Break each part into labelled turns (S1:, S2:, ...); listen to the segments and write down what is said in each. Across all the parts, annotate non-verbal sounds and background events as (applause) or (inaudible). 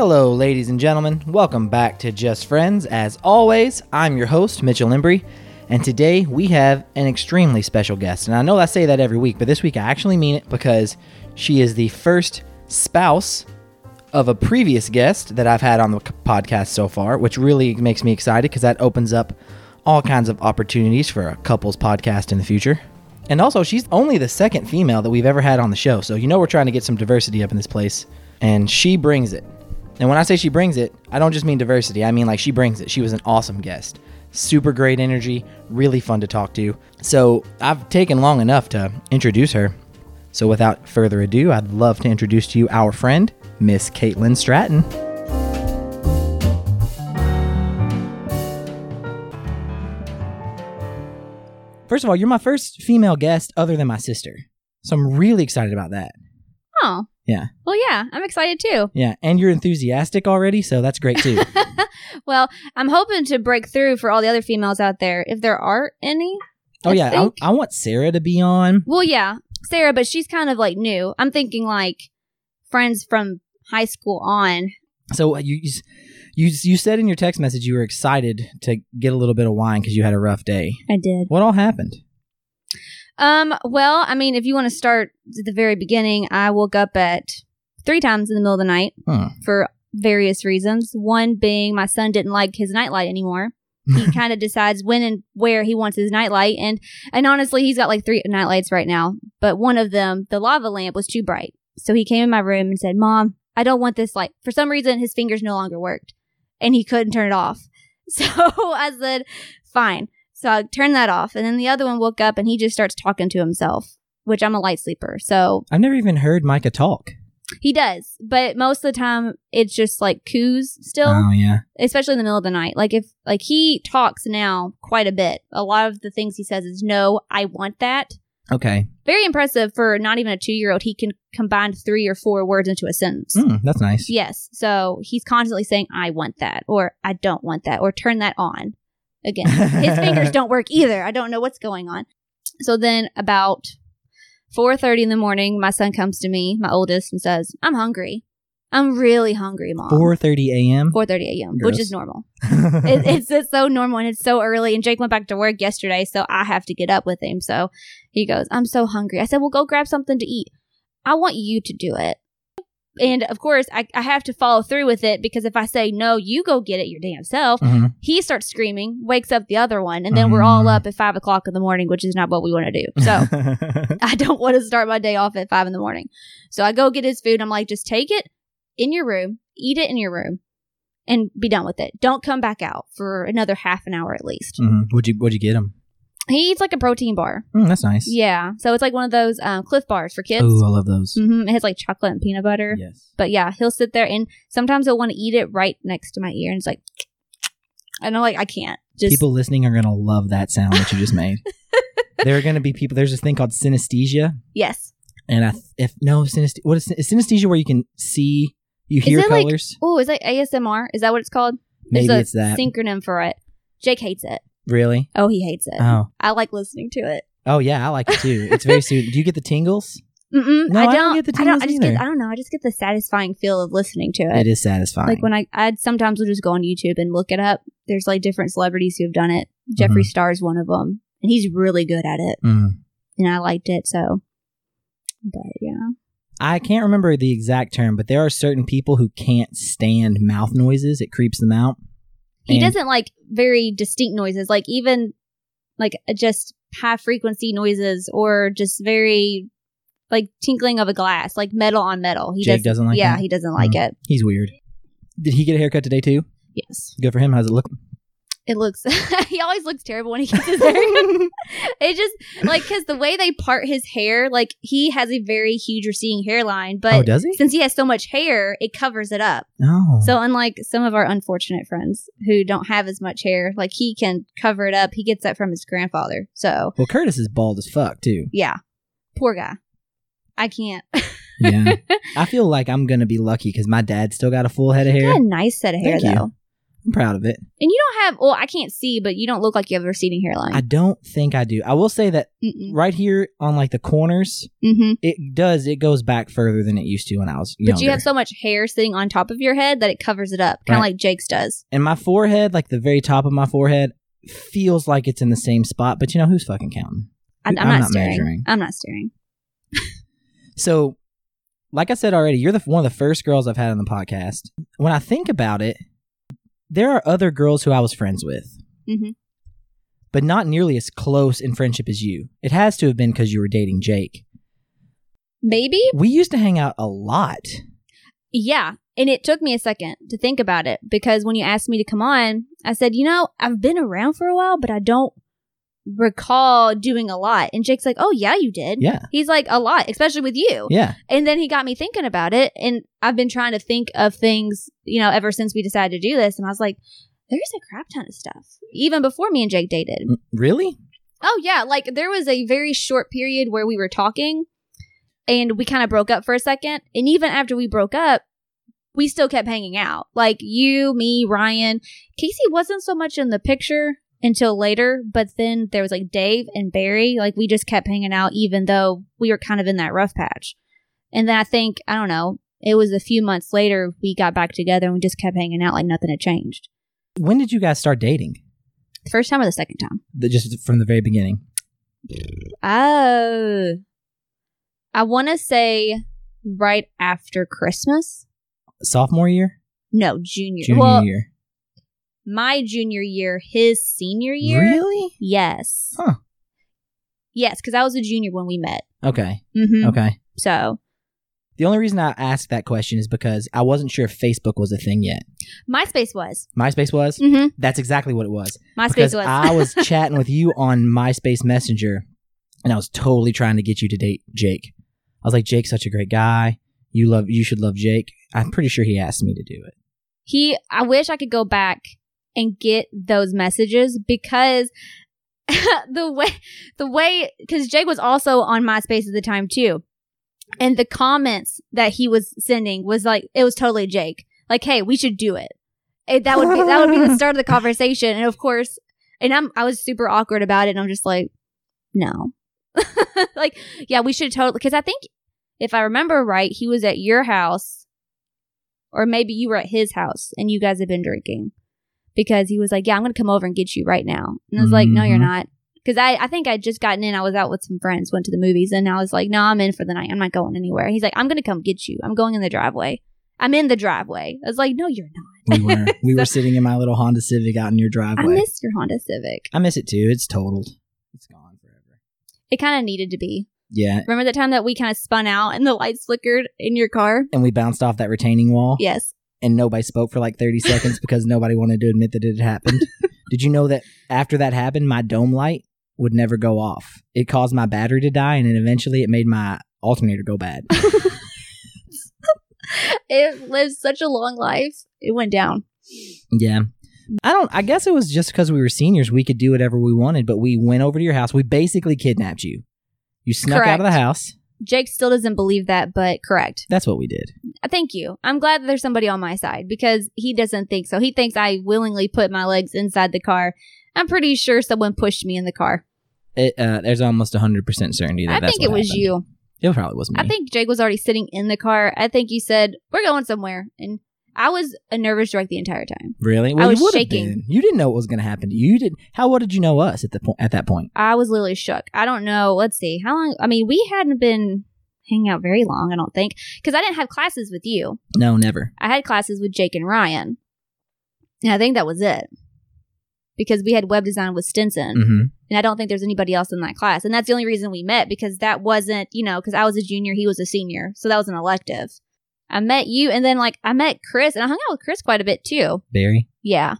S1: Hello, ladies and gentlemen. Welcome back to Just Friends. As always, I'm your host, Mitchell Embry, and today we have an extremely special guest. And I know I say that every week, but this week I actually mean it because she is the first spouse of a previous guest that I've had on the podcast so far, which really makes me excited because that opens up all kinds of opportunities for a couples podcast in the future. And also, she's only the second female that we've ever had on the show. So, you know, we're trying to get some diversity up in this place. And she brings it. And when I say she brings it, I don't just mean diversity. I mean, like, she brings it. She was an awesome guest. Super great energy, really fun to talk to. So, I've taken long enough to introduce her. So, without further ado, I'd love to introduce to you our friend, Miss Caitlin Stratton. First of all, you're my first female guest other than my sister. So I'm really excited about that.
S2: Oh.
S1: Yeah.
S2: Well, yeah, I'm excited too.
S1: Yeah. And you're enthusiastic already, so that's great too. (laughs)
S2: well, I'm hoping to break through for all the other females out there, if there are any.
S1: oh,
S2: I
S1: yeah. I. I want Sarah to be on.
S2: Well, yeah, Sarah, but she's kind of like new. I'm thinking like friends from high school on.
S1: So uh, you, you, you, you said in your text message you were excited to get a little bit of wine because you had a rough day.
S2: I did.
S1: What all happened?
S2: Um, well, I mean, if you want to start at the very beginning, I woke up at three times in the middle of the night
S1: Hmm.
S2: for various reasons. One being my son didn't like his nightlight anymore. He (laughs) kind of decides when and where he wants his nightlight, and and honestly, he's got like three nightlights right now. But one of them, the lava lamp, was too bright, so he came in my room and said, "Mom, I don't want this light." For some reason, his fingers no longer worked, and he couldn't turn it off. (laughs) So I said, "Fine." So I turned that off, and then the other one woke up and he just starts talking to himself, which I'm a light sleeper, so
S1: I've never even heard Micah talk.
S2: he does. But most of the time, it's just like coos still
S1: Oh, yeah.
S2: especially in the middle of the night. Like if like he talks now quite a bit. A lot of the things he says is no, I want that.
S1: Okay.
S2: Very impressive for not even a 2-year-old. He can combine 3 or 4 words into a sentence.
S1: Mm, that's nice.
S2: Yes. So he's constantly saying I want that or I don't want that or turn that on. Again, his fingers (laughs) don't work either. I don't know what's going on. So then about 4:30 in the morning, my son comes to me, my oldest, and says, "I'm hungry. I'm really hungry, mom."
S1: 4.30 a.m.?
S2: 4:30 a.m., which is normal. (laughs) It, it's it's so normal and it's so early. And Jake went back to work yesterday, so I have to get up with him. So he goes, "I'm so hungry." I said, "Well, go grab something to eat." I want you to do it. And of course, I, I have to follow through with it because if I say no, you go get it your damn self.
S1: Mhm.
S2: He starts screaming, wakes up the other one, and then we're all
S1: Mhm.
S2: up at five o'clock in the morning, which is not what we want to do. So (laughs) I don't want to start my day off at five in the morning. So I go get his food. I'm like, just take it in your room, eat it in your room, and be done with it. Don't come back out for another half an hour at least.
S1: Mhm. What'd you What'd you get him?
S2: He eats like a protein bar.
S1: Mm, that's nice.
S2: Yeah. So it's like one of those um, Clif bars for kids.
S1: Oh, I love those.
S2: hmm It has like chocolate and peanut butter.
S1: Yes.
S2: But yeah, he'll sit there and sometimes he'll want to eat it right next to my ear and it's like, (tsk) and I'm like, I can't. Just
S1: people listening are gonna love that sound that you just made. (laughs) there are gonna be people. There's this thing called synesthesia,
S2: yes.
S1: and I th- if no synesthesia, what is, is synesthesia where you can see, you hear
S2: it like-
S1: colors?
S2: Oh, is that ASMR? Is that what it's called?
S1: Maybe
S2: There's a
S1: it's that.
S2: synchronym for it. Jake hates it.
S1: Really?
S2: Oh, he hates it.
S1: Oh,
S2: I like listening to it.
S1: oh yeah, I like it too. It's very (laughs) soothing. Do you get the tingles?
S2: Mm-mm,
S1: No,
S2: I
S1: I
S2: don't.
S1: don't get the
S2: I don't. I
S1: tingles
S2: just get. I don't know. I just get the satisfying feel of listening to it.
S1: It is satisfying.
S2: Like when I, I sometimes will just go on YouTube and look it up. There's like different celebrities who have done it. Jeffree Star is one of them, and he's really good at it.
S1: Mm.
S2: And I liked it so. But yeah,
S1: I can't remember the exact term, but there are certain people who can't stand mouth noises. It creeps them out.
S2: He
S1: And-
S2: doesn't like very distinct noises. Like even like uh, just high frequency noises or just very like tinkling of a glass, like metal on metal. He
S1: Jake doesn't like
S2: Yeah,
S1: that?
S2: he doesn't like
S1: Mm.
S2: it.
S1: He's weird. Did he get a haircut today too?
S2: Yes.
S1: Good for him. How's it look?
S2: It looks. (laughs) he always looks terrible when he gets his hair. (laughs) it just like because the way they part his hair, like he has a very huge receding hairline, but
S1: oh, does he?
S2: since he has so much hair, it covers it up.
S1: Oh.
S2: So unlike some of our unfortunate friends who don't have as much hair, like he can cover it up. He gets that from his grandfather. So
S1: well, Curtis is bald as fuck too.
S2: yeah, poor guy. I can't.
S1: Yeah. (laughs) I feel like I'm gonna be lucky because my dad still got a full head of hair.
S2: got a nice set of hair
S1: Thank you. I'm proud of it.
S2: And you don't have, well, I can't see, but you don't look like you have a receding hairline.
S1: I don't think I do. I will say that
S2: Mm-mm.
S1: right here on like the corners,
S2: Mm-hmm.
S1: it does. It goes back further than it used to when I was younger.
S2: But you have so much hair sitting on top of your head that it covers it up, kind of
S1: Right.
S2: like Jake's does.
S1: and my forehead, like the very top of my forehead, feels like it's in the same spot. But you know who's fucking counting?
S2: I, I'm,
S1: I'm
S2: not,
S1: not
S2: staring.
S1: measuring.
S2: I'm not staring.
S1: So, like I said already, you're the one of the first girls I've had on the podcast. When I think about it, there are other girls who I was friends with,
S2: Mhm.
S1: but not nearly as close in friendship as you. It has to have been because you were dating Jake.
S2: Maybe?
S1: We used to hang out a lot.
S2: Yeah. And it took me a second to think about it because when you asked me to come on, I said, you know, I've been around for a while, but I don't recall doing a lot. And Jake's like, oh, yeah, you did.
S1: Yeah,
S2: He's like, a lot, especially with you.
S1: yeah.
S2: And then he got me thinking about it. And I've been trying to think of things, you know, ever since we decided to do this. And I was like, there's a crap ton of stuff, even before me and Jake dated.
S1: Really?
S2: Oh, yeah. Like there was a very short period where we were talking and we kind of broke up for a second. And even after we broke up, we still kept hanging out. Like you, me, Ryan. Casey wasn't so much in the picture until later, but then there was like Dave and Barry. Like we just kept hanging out, even though we were kind of in that rough patch. And then I think, I don't know, it was a few months later we got back together and we just kept hanging out like nothing had changed.
S1: When did you guys start dating?
S2: The first time or the second time?
S1: The, just from the very beginning.
S2: Oh. I want to say right after Christmas.
S1: Sophomore year,
S2: No, junior.
S1: junior
S2: well,
S1: year.
S2: My junior year, his senior year.
S1: Really?
S2: Yes.
S1: Huh.
S2: Yes, because I was a junior when we met.
S1: Okay.
S2: Mm-hmm.
S1: Okay.
S2: So
S1: The only reason I asked that question is because I wasn't sure if Facebook was a thing yet.
S2: MySpace was.
S1: MySpace was.
S2: Mm-hmm.
S1: That's exactly what it was.
S2: MySpace was.
S1: I was (laughs) chatting with you on MySpace Messenger, and I was totally trying to get you to date Jake. I was like, Jake's such a great guy. You love. You should love Jake. I'm pretty sure he asked me to do it.
S2: he. I wish I could go back and get those messages because (laughs) the way the way because Jake was also on MySpace at the time too, and the comments that he was sending was like it was totally Jake. Like, hey, we should do it. It- that would be that would be the (laughs) start of the conversation, and of course, and I'm I was super awkward about it, and I'm just like, no, (laughs) like yeah, we should totally because I think if I remember right, he was at your house, or maybe you were at his house, and you guys had been drinking because he was like, yeah, I'm gonna come over and get you right now, and I was like, no, you're
S1: Mhm.
S2: not. Because I, I think I'd just gotten in. I was out with some friends, went to the movies, and I was like, no, I'm in for the night. I'm not going anywhere. He's like, I'm going to come get you. I'm going in the driveway. I'm in the driveway. I was like, no, you're not.
S1: We were (laughs) we were sitting in my little Honda Civic out in your driveway.
S2: I miss your Honda Civic.
S1: I miss it too. It's totaled. It's gone forever.
S2: It kind of needed to be.
S1: Yeah,
S2: Remember that time that we kind of spun out and the lights flickered in your car?
S1: and we bounced off that retaining wall.
S2: Yes.
S1: And nobody spoke for like 30 (laughs) seconds because nobody wanted to admit that it had happened. Did you know that after that happened, my dome light would never go off? It caused my battery to die, and then eventually it made my alternator go bad. (laughs)
S2: It lived such a long life. It went down.
S1: yeah. I don't, I guess it was just because we were seniors, we could do whatever we wanted, but we went over to your house. We basically kidnapped you. You snuck out of the house.
S2: Jake still doesn't believe that, but correct.
S1: That's what we did.
S2: Uh, Thank you. I'm glad that there's somebody on my side because he doesn't think so. He thinks I willingly put my legs inside the car. I'm pretty sure someone pushed me in the car.
S1: It, uh, there's almost 100% certainty that
S2: I think it
S1: what
S2: was you.
S1: It probably was me.
S2: I think Jake was already sitting in the car. I think you said, We're going somewhere. And I was a nervous wreck the entire time.
S1: Really?
S2: I was
S1: you
S2: shaking.
S1: been. You didn't know what was going to happen to you. You did. How well did you know us at the point at that point?
S2: I was literally shook. I don't know. Let's see. How long? I mean, we hadn't been hanging out very long, I don't think, because I didn't have classes with you.
S1: No, never.
S2: I had classes with Jake and Ryan. And I think that was it. Because we had web design with Stinson.
S1: hmm
S2: And I don't think there's anybody else in that class. And that's the only reason we met because that wasn't, you know, because I was a junior, he was a senior. So that was an elective. I met you and then like I met Chris and I hung out with Chris quite a bit too.
S1: Barry.
S2: Yeah.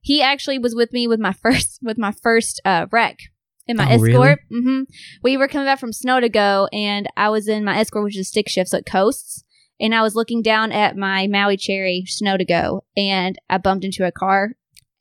S2: He actually was with me with my first (laughs) with my first uh wreck in my
S1: Oh,
S2: escort. hmm We were coming back from snow to go and I was in my escort, which is stick shifts it coasts. And I was looking down at my Maui Cherry snow to go and I bumped into a car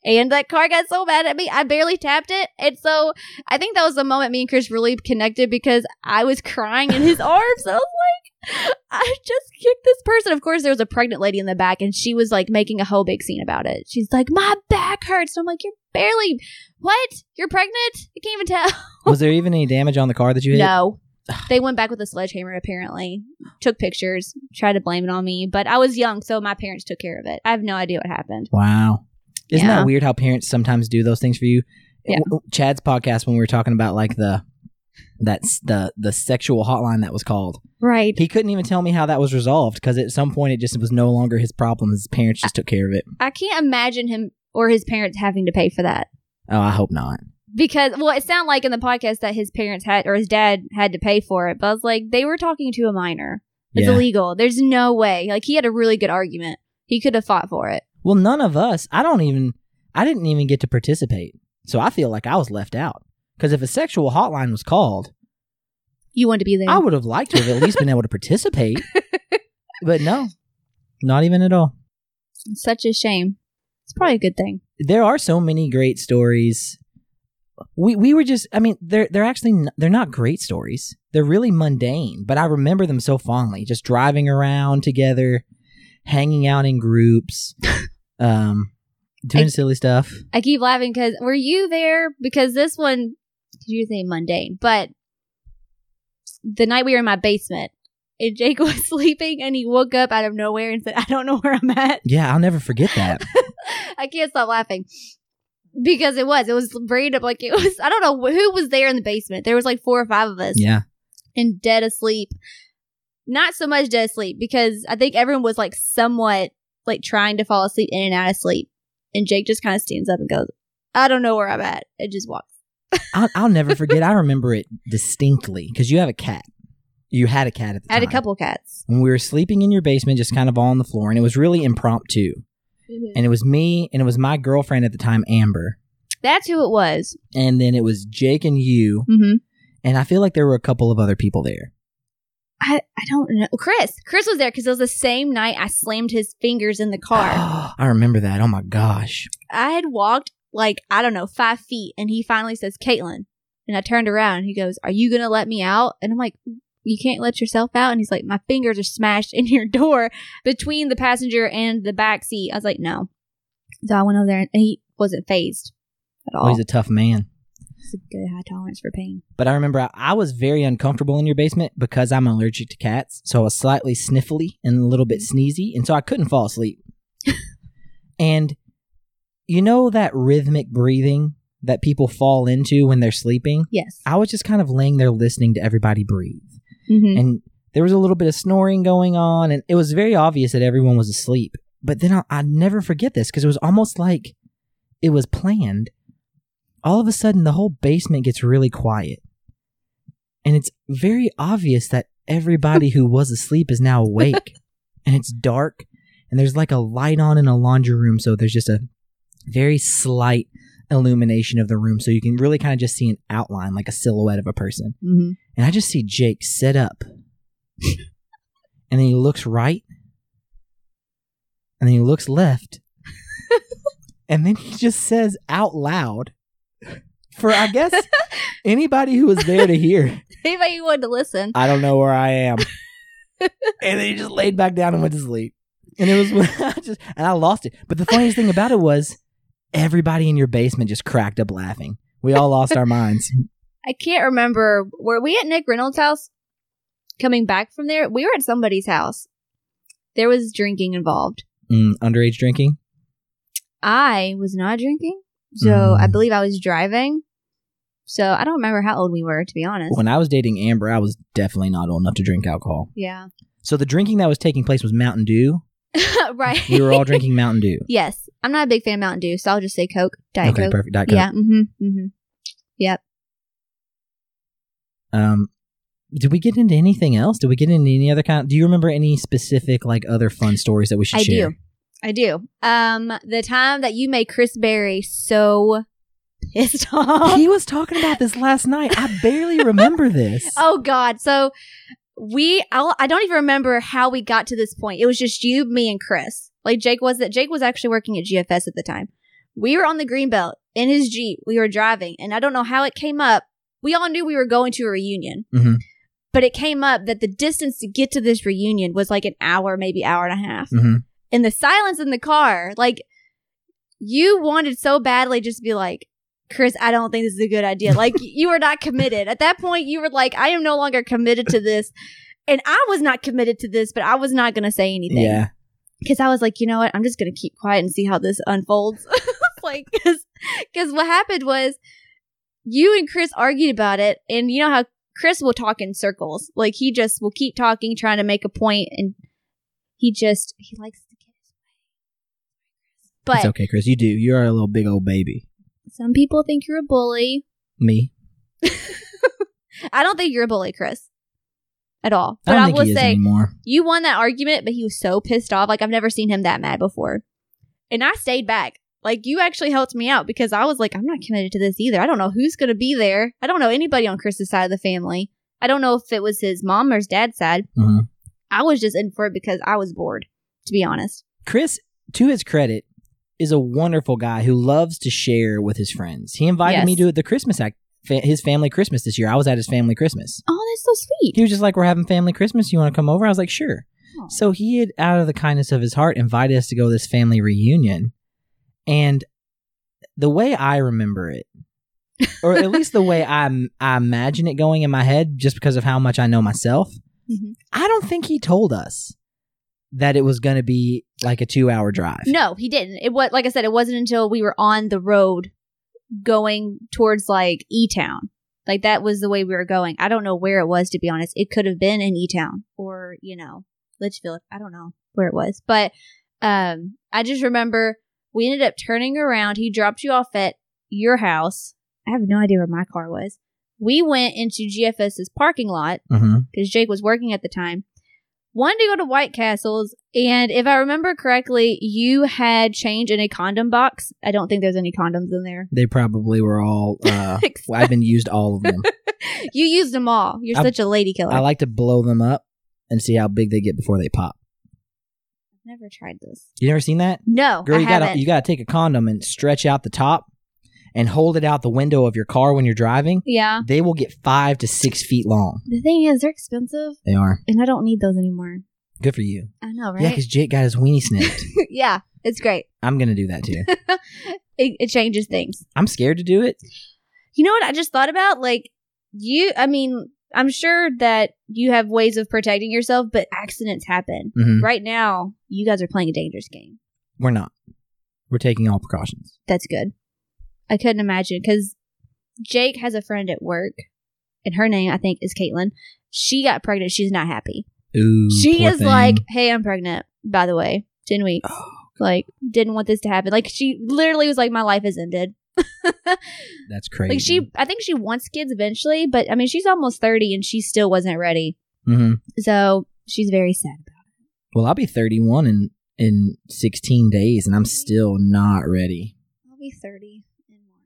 S2: And that car got so mad at me, I barely tapped it. And so I think that was the moment me and Chris really connected because I was crying in his (laughs) arms. I was like, I just kicked this person. Of course, there was a pregnant lady in the back and she was like making a whole big scene about it. She's like, my back hurts. And I'm like, you're barely, what? You're pregnant? I can't even tell. (laughs)
S1: Was there even any damage on the car that you hit?
S2: No. (sighs) They went back with a sledgehammer, apparently. Took pictures, tried to blame it on me. But I was young, so my parents took care of it. I have no idea what happened.
S1: Wow. Isn't
S2: Yeah.
S1: that weird how parents sometimes do those things for you?
S2: Yeah.
S1: Chad's podcast when we were talking about like the that's the the sexual hotline that was called.
S2: Right.
S1: He couldn't even tell me how that was resolved because at some point it just was no longer his problem. His parents just took care of it.
S2: I can't imagine him or his parents having to pay for that.
S1: Oh, I hope not.
S2: Because, well, it sounded like in the podcast that his parents had, or his dad had to pay for it. But I was like, they were talking to a minor. It's
S1: Yeah.
S2: illegal. There's no way. Like, he had a really good argument. He could have fought for it.
S1: Well, none of us. I don't even. I didn't even get to participate, so I feel like I was left out. Because if a sexual hotline was called,
S2: You wanted to be there.
S1: I would have liked to have at least been able to participate. (laughs) but no, not even at all.
S2: Such a shame. It's probably a good thing.
S1: there are so many great stories. We we were just I mean they're they're actually n- they're not great stories. They're really mundane, but I remember them so fondly. Just driving around together, hanging out in groups, (laughs) um, doing
S2: I-
S1: silly stuff.
S2: I keep laughing because were you there? Because this one, you say mundane, but the night we were in my basement, and Jake (laughs) was sleeping, and he woke up out of nowhere and said, "I don't know where I'm at."
S1: Yeah, I'll never forget that. (laughs)
S2: I can't stop laughing because it was it was random. Like it was, I don't know who was there in the basement. There was like four or five of us,
S1: yeah,
S2: and dead asleep. Not so much dead asleep because I think everyone was like somewhat like trying to fall asleep in and out of sleep, and Jake just kind of stands up and goes, "I don't know where I'm at," It just walks. (laughs)
S1: I'll, I'll never forget. I remember it distinctly because you have a cat. You had a cat at the
S2: I
S1: time.
S2: had a couple cats.
S1: when we were sleeping in your basement, just kind of all on the floor, and it was really impromptu. And it was me, and it was my girlfriend at the time, Amber,
S2: That's who it was.
S1: and then it was Jake and you,
S2: Mm-hmm.
S1: and I feel like there were a couple of other people there.
S2: I, I don't know. Chris. Chris was there because it was the same night I slammed his fingers in the car. (gasps)
S1: I remember that. Oh my gosh.
S2: I had walked like, I don't know, five feet, and he finally says, Caitlin. And I turned around and he goes, Are you going to let me out? And I'm like, You can't let yourself out. And he's like, My fingers are smashed in your door between the passenger and the back seat. I was like, No. So I went over there and he wasn't phased at all.
S1: Oh, he's a tough man.
S2: It's a good high tolerance for pain.
S1: But I remember I, I was very uncomfortable in your basement because I'm allergic to cats. So I was slightly sniffly and a little bit sneezy. And so I couldn't fall asleep. and you know that rhythmic breathing that people fall into when they're sleeping?
S2: Yes.
S1: I was just kind of laying there listening to everybody breathe.
S2: Mm-hmm.
S1: and there was a little bit of snoring going on, and it was very obvious that everyone was asleep. But then I, I never forget this because it was almost like it was planned. All of a sudden, the whole basement gets really quiet, and it's very obvious that everybody who was asleep is now awake, (laughs) and it's dark, and there's like a light on in a laundry room, so there's just a very slight illumination of the room, so you can really kind of just see an outline, like a silhouette of a person.
S2: Mm-hmm.
S1: and I just see Jake sit up, (laughs) and then he looks right, and then he looks left, (laughs) and then he just says out loud, for I guess (laughs) anybody who was there to hear, (laughs)
S2: Anybody who wanted to listen.
S1: I don't know where I am, (laughs) and then he just laid back down and went to sleep, and it was I just and I lost it. But the funniest thing about it was everybody in your basement just cracked up laughing. We all lost our minds.
S2: I can't remember. Were we at Nick Reynolds' house? Coming back from there, we were at somebody's house. There was drinking involved.
S1: Mm, underage drinking.
S2: I was not drinking, so
S1: Mm.
S2: I believe I was driving. So I don't remember how old we were, to be honest.
S1: When I was dating Amber, I was definitely not old enough to drink alcohol.
S2: yeah,
S1: So the drinking that was taking place was Mountain Dew. (laughs)
S2: right.
S1: We were all drinking (laughs) Mountain Dew.
S2: yes, I'm not a big fan of Mountain Dew, so I'll just say Coke, Diet
S1: okay,
S2: Coke.
S1: perfect. Diet Coke.
S2: Yeah. Mm-hmm. Mm-hmm.
S1: Um, did we get into anything else? Did we get into any other kind? do you remember any specific like other fun stories that we should
S2: I
S1: share?
S2: do. I do. Um, the time that you made Chris Berry so pissed (laughs) off.
S1: He was talking about this last night. I barely (laughs) remember this.
S2: Oh God! So we, I'll, I don't even remember how we got to this point. It was just you, me, and Chris. Like Jake was that Jake was actually working at GFS at the time, We were on the Greenbelt in his Jeep. We were driving, and I don't know how it came up. We all knew we were going to a reunion,
S1: Mhm.
S2: but it came up that the distance to get to this reunion was like an hour, maybe hour and a half.
S1: Mhm.
S2: And the silence in the car, like you wanted so badly just to be like, Chris, I don't think this is a good idea. Like (laughs) you were not committed. At that point, you were like, I am no longer committed to this. And I was not committed to this, but I was not going to say anything
S1: Yeah.
S2: because I was like, you know what? I'm just gonna keep quiet and see how this unfolds. (laughs) like, because because what happened was you and Chris argued about it, and you know how Chris will talk in circles. Like he just will keep talking, trying to make a point, and he just he likes to get his way. But
S1: it's okay, Chris. You do. You are a little big old baby.
S2: some people think you're a bully.
S1: Me. (laughs)
S2: I don't think you're a bully, Chris, at all.
S1: I
S2: But
S1: don't
S2: I,
S1: think
S2: will
S1: he is
S2: say
S1: anymore.
S2: you won that argument, but he was so pissed off. Like I've never seen him that mad before. And I stayed back. Like you actually helped me out because I was like, I'm not committed to this either. I don't know who's gonna be there. I don't know anybody on Chris's side of the family. I don't know if it was his mom or his dad's side.
S1: Mhm.
S2: I was just in for it because I was bored, to be honest.
S1: Chris, to his credit, is a wonderful guy who loves to share with his friends. He invited me to the Christmas act, fa- his family Christmas this year. I was at his family Christmas.
S2: Oh, that's so sweet.
S1: He was just like, "We're having family Christmas. You want to come over?" I was like, "Sure."
S2: Aw.
S1: So he had, out of the kindness of his heart, invited us to go to this family reunion, and the way I remember it, (laughs) or at least the way I I imagine it going in my head, just because of how much I know myself,
S2: Mhm.
S1: I don't think he told us that it was going to be like a two hour drive.
S2: No, he didn't. It was like I said, it wasn't until we were on the road going towards like E Town. Like that was the way we were going. I don't know where it was to be honest. It could have been in E Town or, you know, Leitchfield. I don't know where it was. But um I just remember we ended up turning around. He dropped you off at your house. I have no idea where my car was. We went into GFS's parking lot
S1: hmm
S2: because Jake was working at the time. Wanted to go to White Castles, and if I remember correctly, you had change in a condom box. I don't think there's any condoms in there.
S1: They probably were all. (laughs) Uh, I've been used all of them. (laughs)
S2: you used them all. You're
S1: I-
S2: such a lady killer.
S1: I like to blow them up and see how big they get before they pop.
S2: I've never tried this.
S1: You never seen that?
S2: No,
S1: Girl,
S2: I
S1: you
S2: haven't.
S1: gotta you gotta take a condom and stretch out the top and hold it out the window of your car when you're driving.
S2: yeah.
S1: They will get five to six feet long.
S2: The thing is, they're expensive,
S1: They are
S2: and I don't need those anymore.
S1: good for you.
S2: I know, right?
S1: Yeah, because Jake got his weenie snipped. (laughs)
S2: yeah, it's great.
S1: I'm gonna do that too. (laughs)
S2: It, it changes things.
S1: I'm scared to do it.
S2: You know what I just thought about? Like you, I mean, I'm sure that you have ways of protecting yourself, but accidents happen.
S1: Mhm.
S2: Right now, you guys are playing a dangerous game.
S1: We're not. We're taking all precautions.
S2: That's good. I couldn't imagine because Jake has a friend at work, and her name I think is Caitlin. She got pregnant. She's not happy.
S1: Ooh,
S2: she is
S1: thing.
S2: like, "Hey, I'm pregnant." By the way, ten weeks.
S1: Oh.
S2: Like, didn't want this to happen. Like, she literally was like, "My life has ended." (laughs)
S1: that's crazy.
S2: like she, I think she wants kids eventually, but I mean, she's almost thirty and she still wasn't ready.
S1: hmm
S2: So she's very sad about it.
S1: Well, I'll be 31 in in 16 days, and I'm still not ready.
S2: I'll be thirty in March.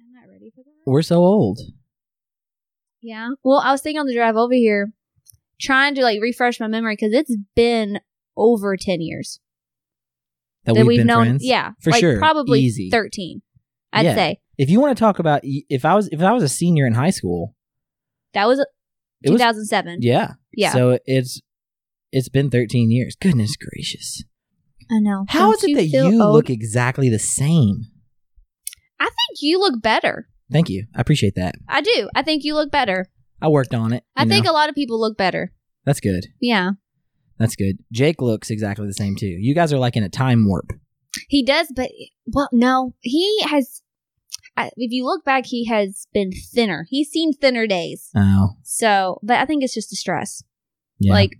S2: I'm not ready for that.
S1: We're so old.
S2: Yeah. Well, I was thinking on the drive over here, trying to like refresh my memory because it's been over ten years
S1: That,
S2: that
S1: we've,
S2: we've, known.
S1: friends.
S2: Yeah,
S1: For
S2: like
S1: sure.
S2: probably
S1: Easy.
S2: thirteen. I'd
S1: Yeah.
S2: say
S1: If you want to talk about if I was if I was a senior in high school,
S2: that was
S1: it was
S2: 2007.
S1: yeah.
S2: Yeah.
S1: So it's it's been 13 years. Goodness gracious.
S2: I know.
S1: How
S2: Don't
S1: is it that you
S2: old?
S1: look exactly the same?
S2: I think you look better.
S1: Thank you. I appreciate that.
S2: I do. I think you look better.
S1: I worked on it.
S2: I think
S1: know.
S2: a lot of people look better.
S1: that's good.
S2: Yeah,
S1: That's good. Jake looks exactly the same too. You guys are like in a time warp.
S2: he does. But well, no, he has. I- If you look back, he has been thinner. He's seen thinner days.
S1: Oh,
S2: So, but I think it's just the stress.
S1: yeah.
S2: Like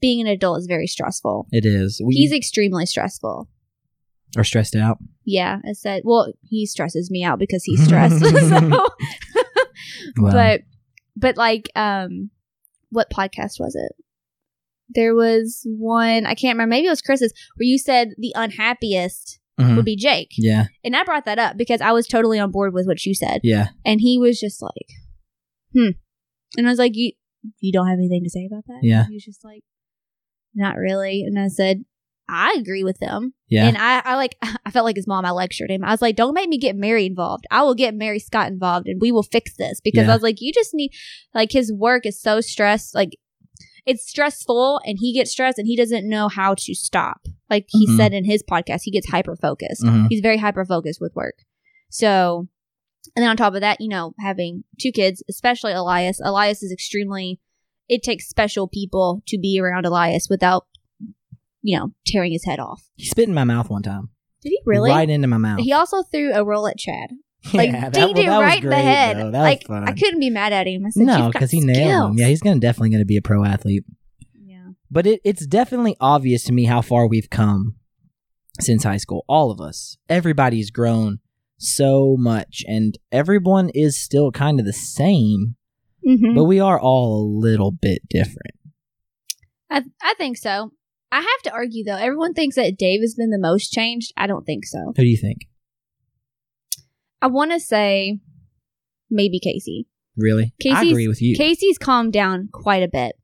S2: being an adult is very stressful.
S1: it is. We
S2: He's extremely stressful.
S1: Are stressed out.
S2: Yeah, I said. Well, he stresses me out because he's (laughs) stressed. (laughs) so, (laughs)
S1: Wow.
S2: but but like, um, what podcast was it? There was one I can't remember. Maybe it was Chris's where you said the unhappiest
S1: Mhm.
S2: would be Jake,
S1: Yeah.
S2: and I brought that up because I was totally on board with what you said,
S1: Yeah.
S2: and he was just like, "Hmm," and I was like, "You you don't have anything to say about that?"
S1: Yeah.
S2: he was just like, "Not really," and I said. I agree with them.
S1: Yeah.
S2: And I, I like, (laughs) I felt like his mom. I lectured him. I was like, don't make me get Mary involved. I will get Mary Scott involved and we will fix this because
S1: Yeah.
S2: I was like, you just need, like, his work is so stressed. Like, it's stressful and he gets stressed and he doesn't know how to stop. Like he
S1: Mhm.
S2: said in his podcast, he gets hyper focused.
S1: Mhm.
S2: He's very hyper focused with work. So, and then on top of that, you know, having two kids, especially Elias, Elias is extremely, it takes special people to be around Elias without, you know, tearing his head off.
S1: He spit in my mouth one time.
S2: Did he really?
S1: Right into my mouth.
S2: He also threw a roll at Chad. (laughs) Like
S1: yeah,
S2: dinged
S1: well,
S2: him
S1: was
S2: right in the
S1: great,
S2: head.
S1: That
S2: like
S1: was fun.
S2: I couldn't be mad at him. I said,
S1: no, because he nailed him. Yeah, he's gonna definitely gonna be a pro athlete.
S2: Yeah.
S1: But it, it's definitely obvious to me how far we've come since high school. All of us, everybody's grown so much, and everyone is still kind of the same,
S2: Mhm.
S1: but we are all a little bit different.
S2: I I think so. I have to argue though. Everyone thinks that Dave has been the most changed. I don't think so.
S1: Who do you think?
S2: I want to say maybe Casey.
S1: Really? I agree with you.
S2: Casey's calmed down quite a bit.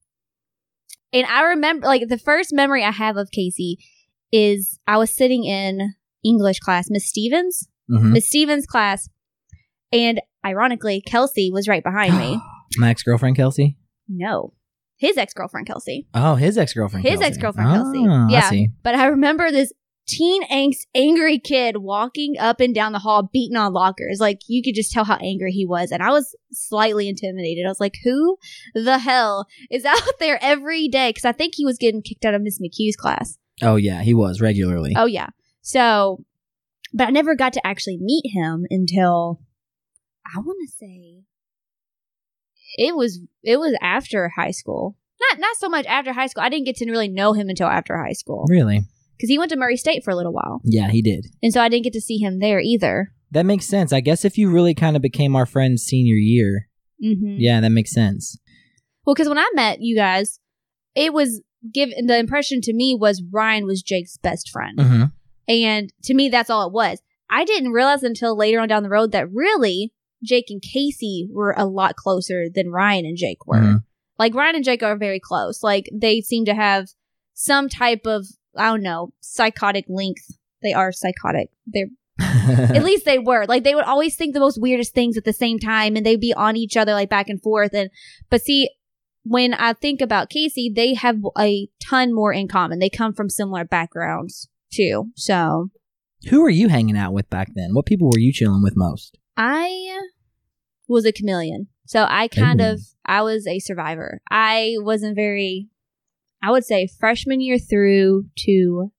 S2: And I remember, like, the first memory I have of Casey is I was sitting in English class, Miss Stevens,
S1: Mhm.
S2: Miss Stevens' class, and ironically, Kelsey was right behind me. (gasps)
S1: My ex girlfriend Kelsey.
S2: no, his ex girlfriend, Kelsey.
S1: Oh, his ex girlfriend.
S2: His ex-girlfriend, Kelsey.
S1: Ah, I
S2: Yeah.
S1: see.
S2: But I remember this teen angst, angry kid walking up and down the hall, beating on lockers. Like you could just tell how angry he was. And I was slightly intimidated. I was like, who the hell is (laughs) out there every day? Because I think he was getting kicked out of Miss McHugh's class.
S1: Oh yeah, he was regularly.
S2: Oh, yeah. So, but I never got to actually meet him until I want to say it was it was after high school. Not not so much after high school. I didn't get to really know him until after high school
S1: Really?
S2: because he went to Murray State for a little while.
S1: Yeah, he did.
S2: And so I didn't get to see him there either.
S1: That makes sense. I guess if you really kind of became our friends senior year,
S2: Mm-hmm.
S1: yeah, that makes sense.
S2: Well, because when I met you guys, it was given the impression to me was Ryan was Jake's best friend.
S1: hmm
S2: And to me, that's all it was. I didn't realize until later on down the road that really Jake and Casey were a lot closer than Ryan and Jake were.
S1: Mhm.
S2: Like Ryan and Jake are very close. Like they seem to have some type of, I don't know, psychotic link. They are psychotic. They're (laughs) at least they were like they would always think the most weirdest things at the same time and they'd be on each other like back and forth and but see when i think about casey they have a ton more in common they come from similar backgrounds too so
S1: Who were you hanging out with back then? What people were you chilling with most?
S2: i was a chameleon so i kind
S1: Ooh.
S2: of i was a survivor i wasn't very i would say freshman year through to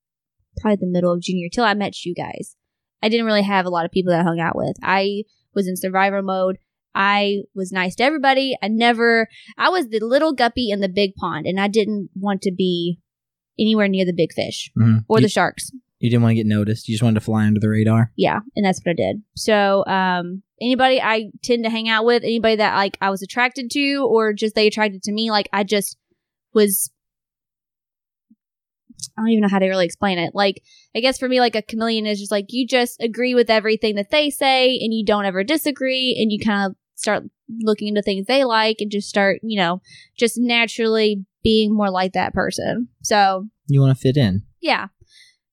S2: probably the middle of junior till i met you guys I didn't really have a lot of people that I hung out with. I was in survivor mode. I was nice to everybody. I never, I was the little guppy in the big pond and I didn't want to be anywhere near the big fish
S1: Mhm.
S2: or
S1: you,
S2: the sharks.
S1: You didn't want to get noticed. You just wanted to fly under the radar.
S2: Yeah. And that's what I did. So, um, anybody I tend to hang out with, anybody that like I was attracted to or just they attracted to me, like I just was I don't even know how to really explain it. Like, I guess for me, like a chameleon is just like you just agree with everything that they say and you don't ever disagree and you kind of start looking into things they like and just start, you know, just naturally being more like that person. So,
S1: You want to fit in.
S2: yeah.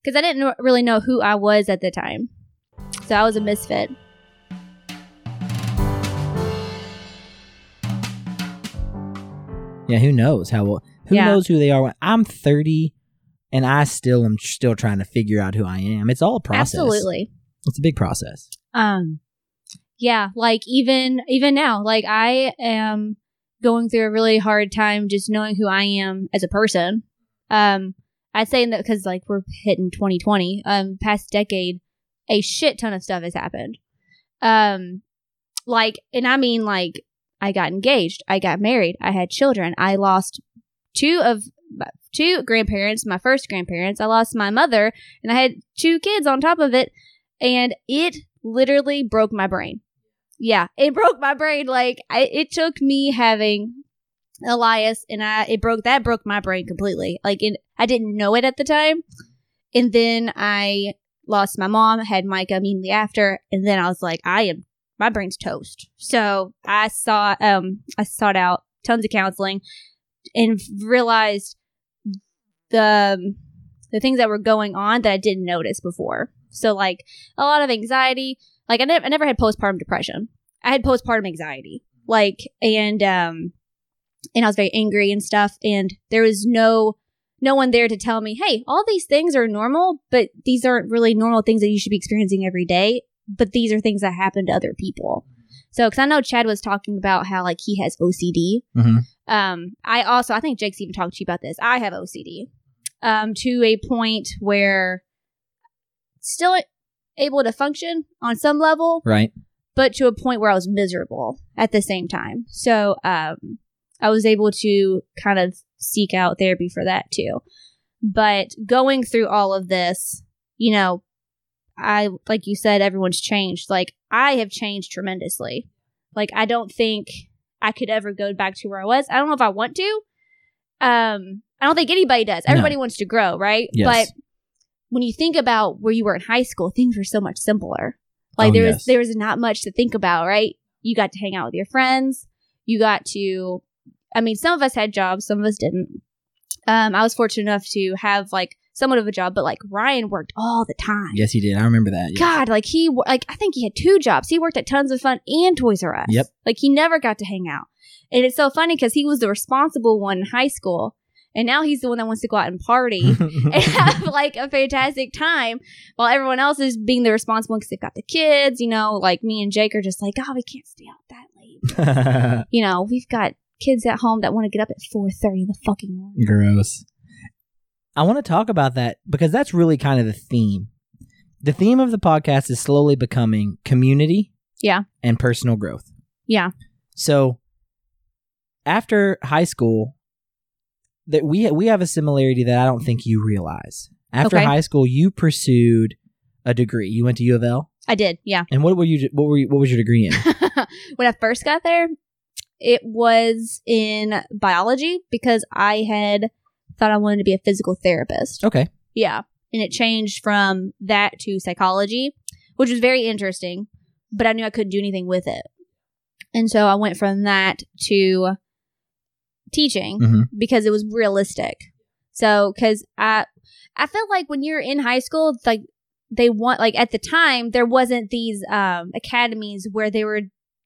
S2: Because I didn't really know who I was at the time. So I was a misfit.
S1: Yeah, who knows how well, who
S2: Yeah.
S1: knows who they are. I'm 30 and I still am still trying to figure out who I am. It's all a process.
S2: Absolutely.
S1: It's a big process.
S2: Um yeah, like even even now, like I am going through a really hard time just knowing who I am as a person. Um I'd say that because like we're hitting 2020, um past decade, a shit ton of stuff has happened. Um like and I mean like I got engaged, I got married, I had children, I lost two of two grandparents, my first grandparents. I lost my mother and I had two kids on top of it and it literally broke my brain. Yeah, it (laughs) broke my brain. Like I, it took me having Elias, and I it broke that broke my brain completely. Like it, I didn't know it at the time, and then I lost my mom, had Micah immediately after, and then I was like, I am my brain's toast. So I saw um I sought out tons of counseling and realized the the things that were going on that I didn't notice before. So like a lot of anxiety. Like I never, I never had postpartum depression. I had postpartum anxiety. Like and um, and I was very angry and stuff. And there was no no one there to tell me, hey, all these things are normal, but these aren't really normal things that you should be experiencing every day. But these are things that happen to other people. So, because I know Chad was talking about how like he has OCD.
S1: Mhm.
S2: Um, I also I think Jake's even talked to you about this. I have OCD, um, to a point where still able to function on some level,
S1: Right.
S2: but to a point where I was miserable at the same time. So, um, I was able to kind of seek out therapy for that too. But going through all of this, you know, I, like you said, everyone's changed. Like, I have changed tremendously. Like, I don't think I could ever go back to where I was. I don't know if I want to. Um, I don't think anybody does.
S1: No.
S2: Everybody wants to grow, right?
S1: Yes.
S2: But when you think about where you were in high school, things were so much simpler. Like
S1: Oh,
S2: there
S1: yes.
S2: was there was not much to think about, right? You got to hang out with your friends. You got to I mean, some of us had jobs, some of us didn't. Um, I was fortunate enough to have like somewhat of a job, but like Ryan worked all the time.
S1: Yes, he did. I remember that. yes.
S2: God, like he, like I think he had two jobs. He worked at Tons of Fun and Toys R Us.
S1: Yep.
S2: Like he never got to hang out, and it's so funny because he was the responsible one in high school, and now he's the one that wants to go out and party (laughs) and have like a fantastic time, while everyone else is being the responsible because they've got the kids. You know, like me and Jake are just like, oh, we can't stay out that late. (laughs) You know, we've got kids at home that want to get up at four thirty in the fucking morning.
S1: Gross. I want to talk about that because that's really kind of the theme. The theme of the podcast is slowly becoming community,
S2: Yeah.
S1: and personal growth.
S2: Yeah.
S1: So after high school, that we we have a similarity that I don't think you realize. After
S2: Okay.
S1: high school, you pursued a degree. You went to U of L,
S2: I did, yeah.
S1: and what were you? What were you, what was your degree in? (laughs)
S2: when I first got there, it was in biology because I had thought I wanted to be a physical therapist.
S1: okay,
S2: Yeah. And it changed from that to psychology, which was very interesting, but I knew I couldn't do anything with it. And so I went from that to teaching
S1: Mhm.
S2: because it was realistic. So, cause I, I felt like when you're in high school, it's like they want, like at the time, there wasn't these, um, academies where they were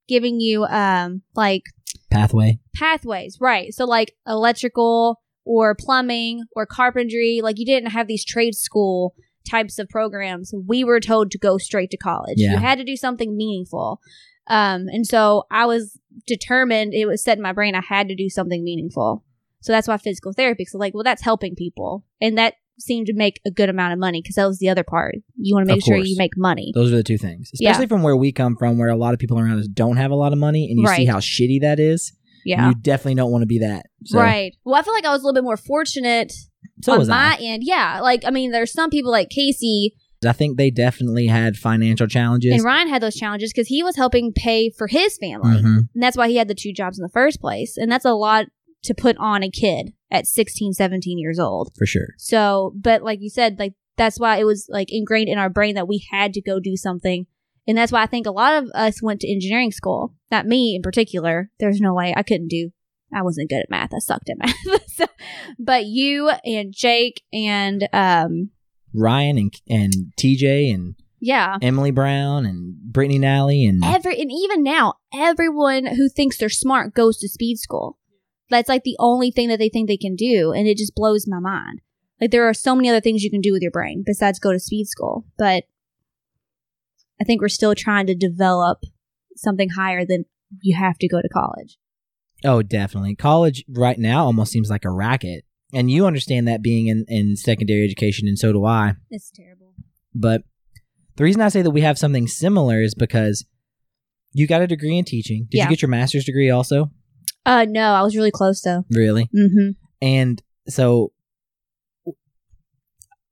S2: giving you, um, like
S1: pathway.
S2: pathways, right? So like electrical or plumbing or carpentry, like you didn't have these trade school types of programs. We were told to go straight to college.
S1: Yeah.
S2: You had to do something meaningful. Um, and so I was determined, it was set in my brain, I had to do something meaningful. So that's why physical therapy. So like, well, that's helping people. And that seemed to make a good amount of money because that was the other part. You want to make sure you make money.
S1: Those are the two things,
S2: Yeah.
S1: especially from where we come from, where a lot of people around us don't have a lot of money, and you see how shitty that is.
S2: Yeah.
S1: You definitely don't want to be that. So,
S2: Right. Well, I feel like I was a little bit more fortunate
S1: So
S2: on my
S1: I.
S2: end. Yeah. Like, I mean, there's some people like Casey
S1: I think they definitely had financial challenges.
S2: And Ryan had those challenges because he was helping pay for his family.
S1: Mhm.
S2: And that's why he had the two jobs in the first place. And that's a lot to put on a kid at 16, 17 years old.
S1: for sure.
S2: So, but like you said, like that's why it was like ingrained in our brain that we had to go do something. And that's why I think a lot of us went to engineering school. Not me in particular. There's no way I couldn't do. I wasn't good at math. I sucked at math. (laughs) so, but you and Jake and um
S1: Ryan and and TJ and
S2: yeah,
S1: Emily Brown and Brittany Nally and
S2: every and even now everyone who thinks they're smart goes to speed school that's like the only thing that they think they can do and it just blows my mind like there are so many other things you can do with your brain besides go to speed school but i think we're still trying to develop something higher than you have to go to college
S1: oh, definitely college right now almost seems like a racket, and you understand that being in in secondary education, and so do I.
S2: it's terrible
S1: But the reason I say that we have something similar is because you got a degree in teaching. Did
S2: Yeah.
S1: you get your master's degree also?
S2: Uh no i was really close though
S1: Really?
S2: mm-hmm
S1: And so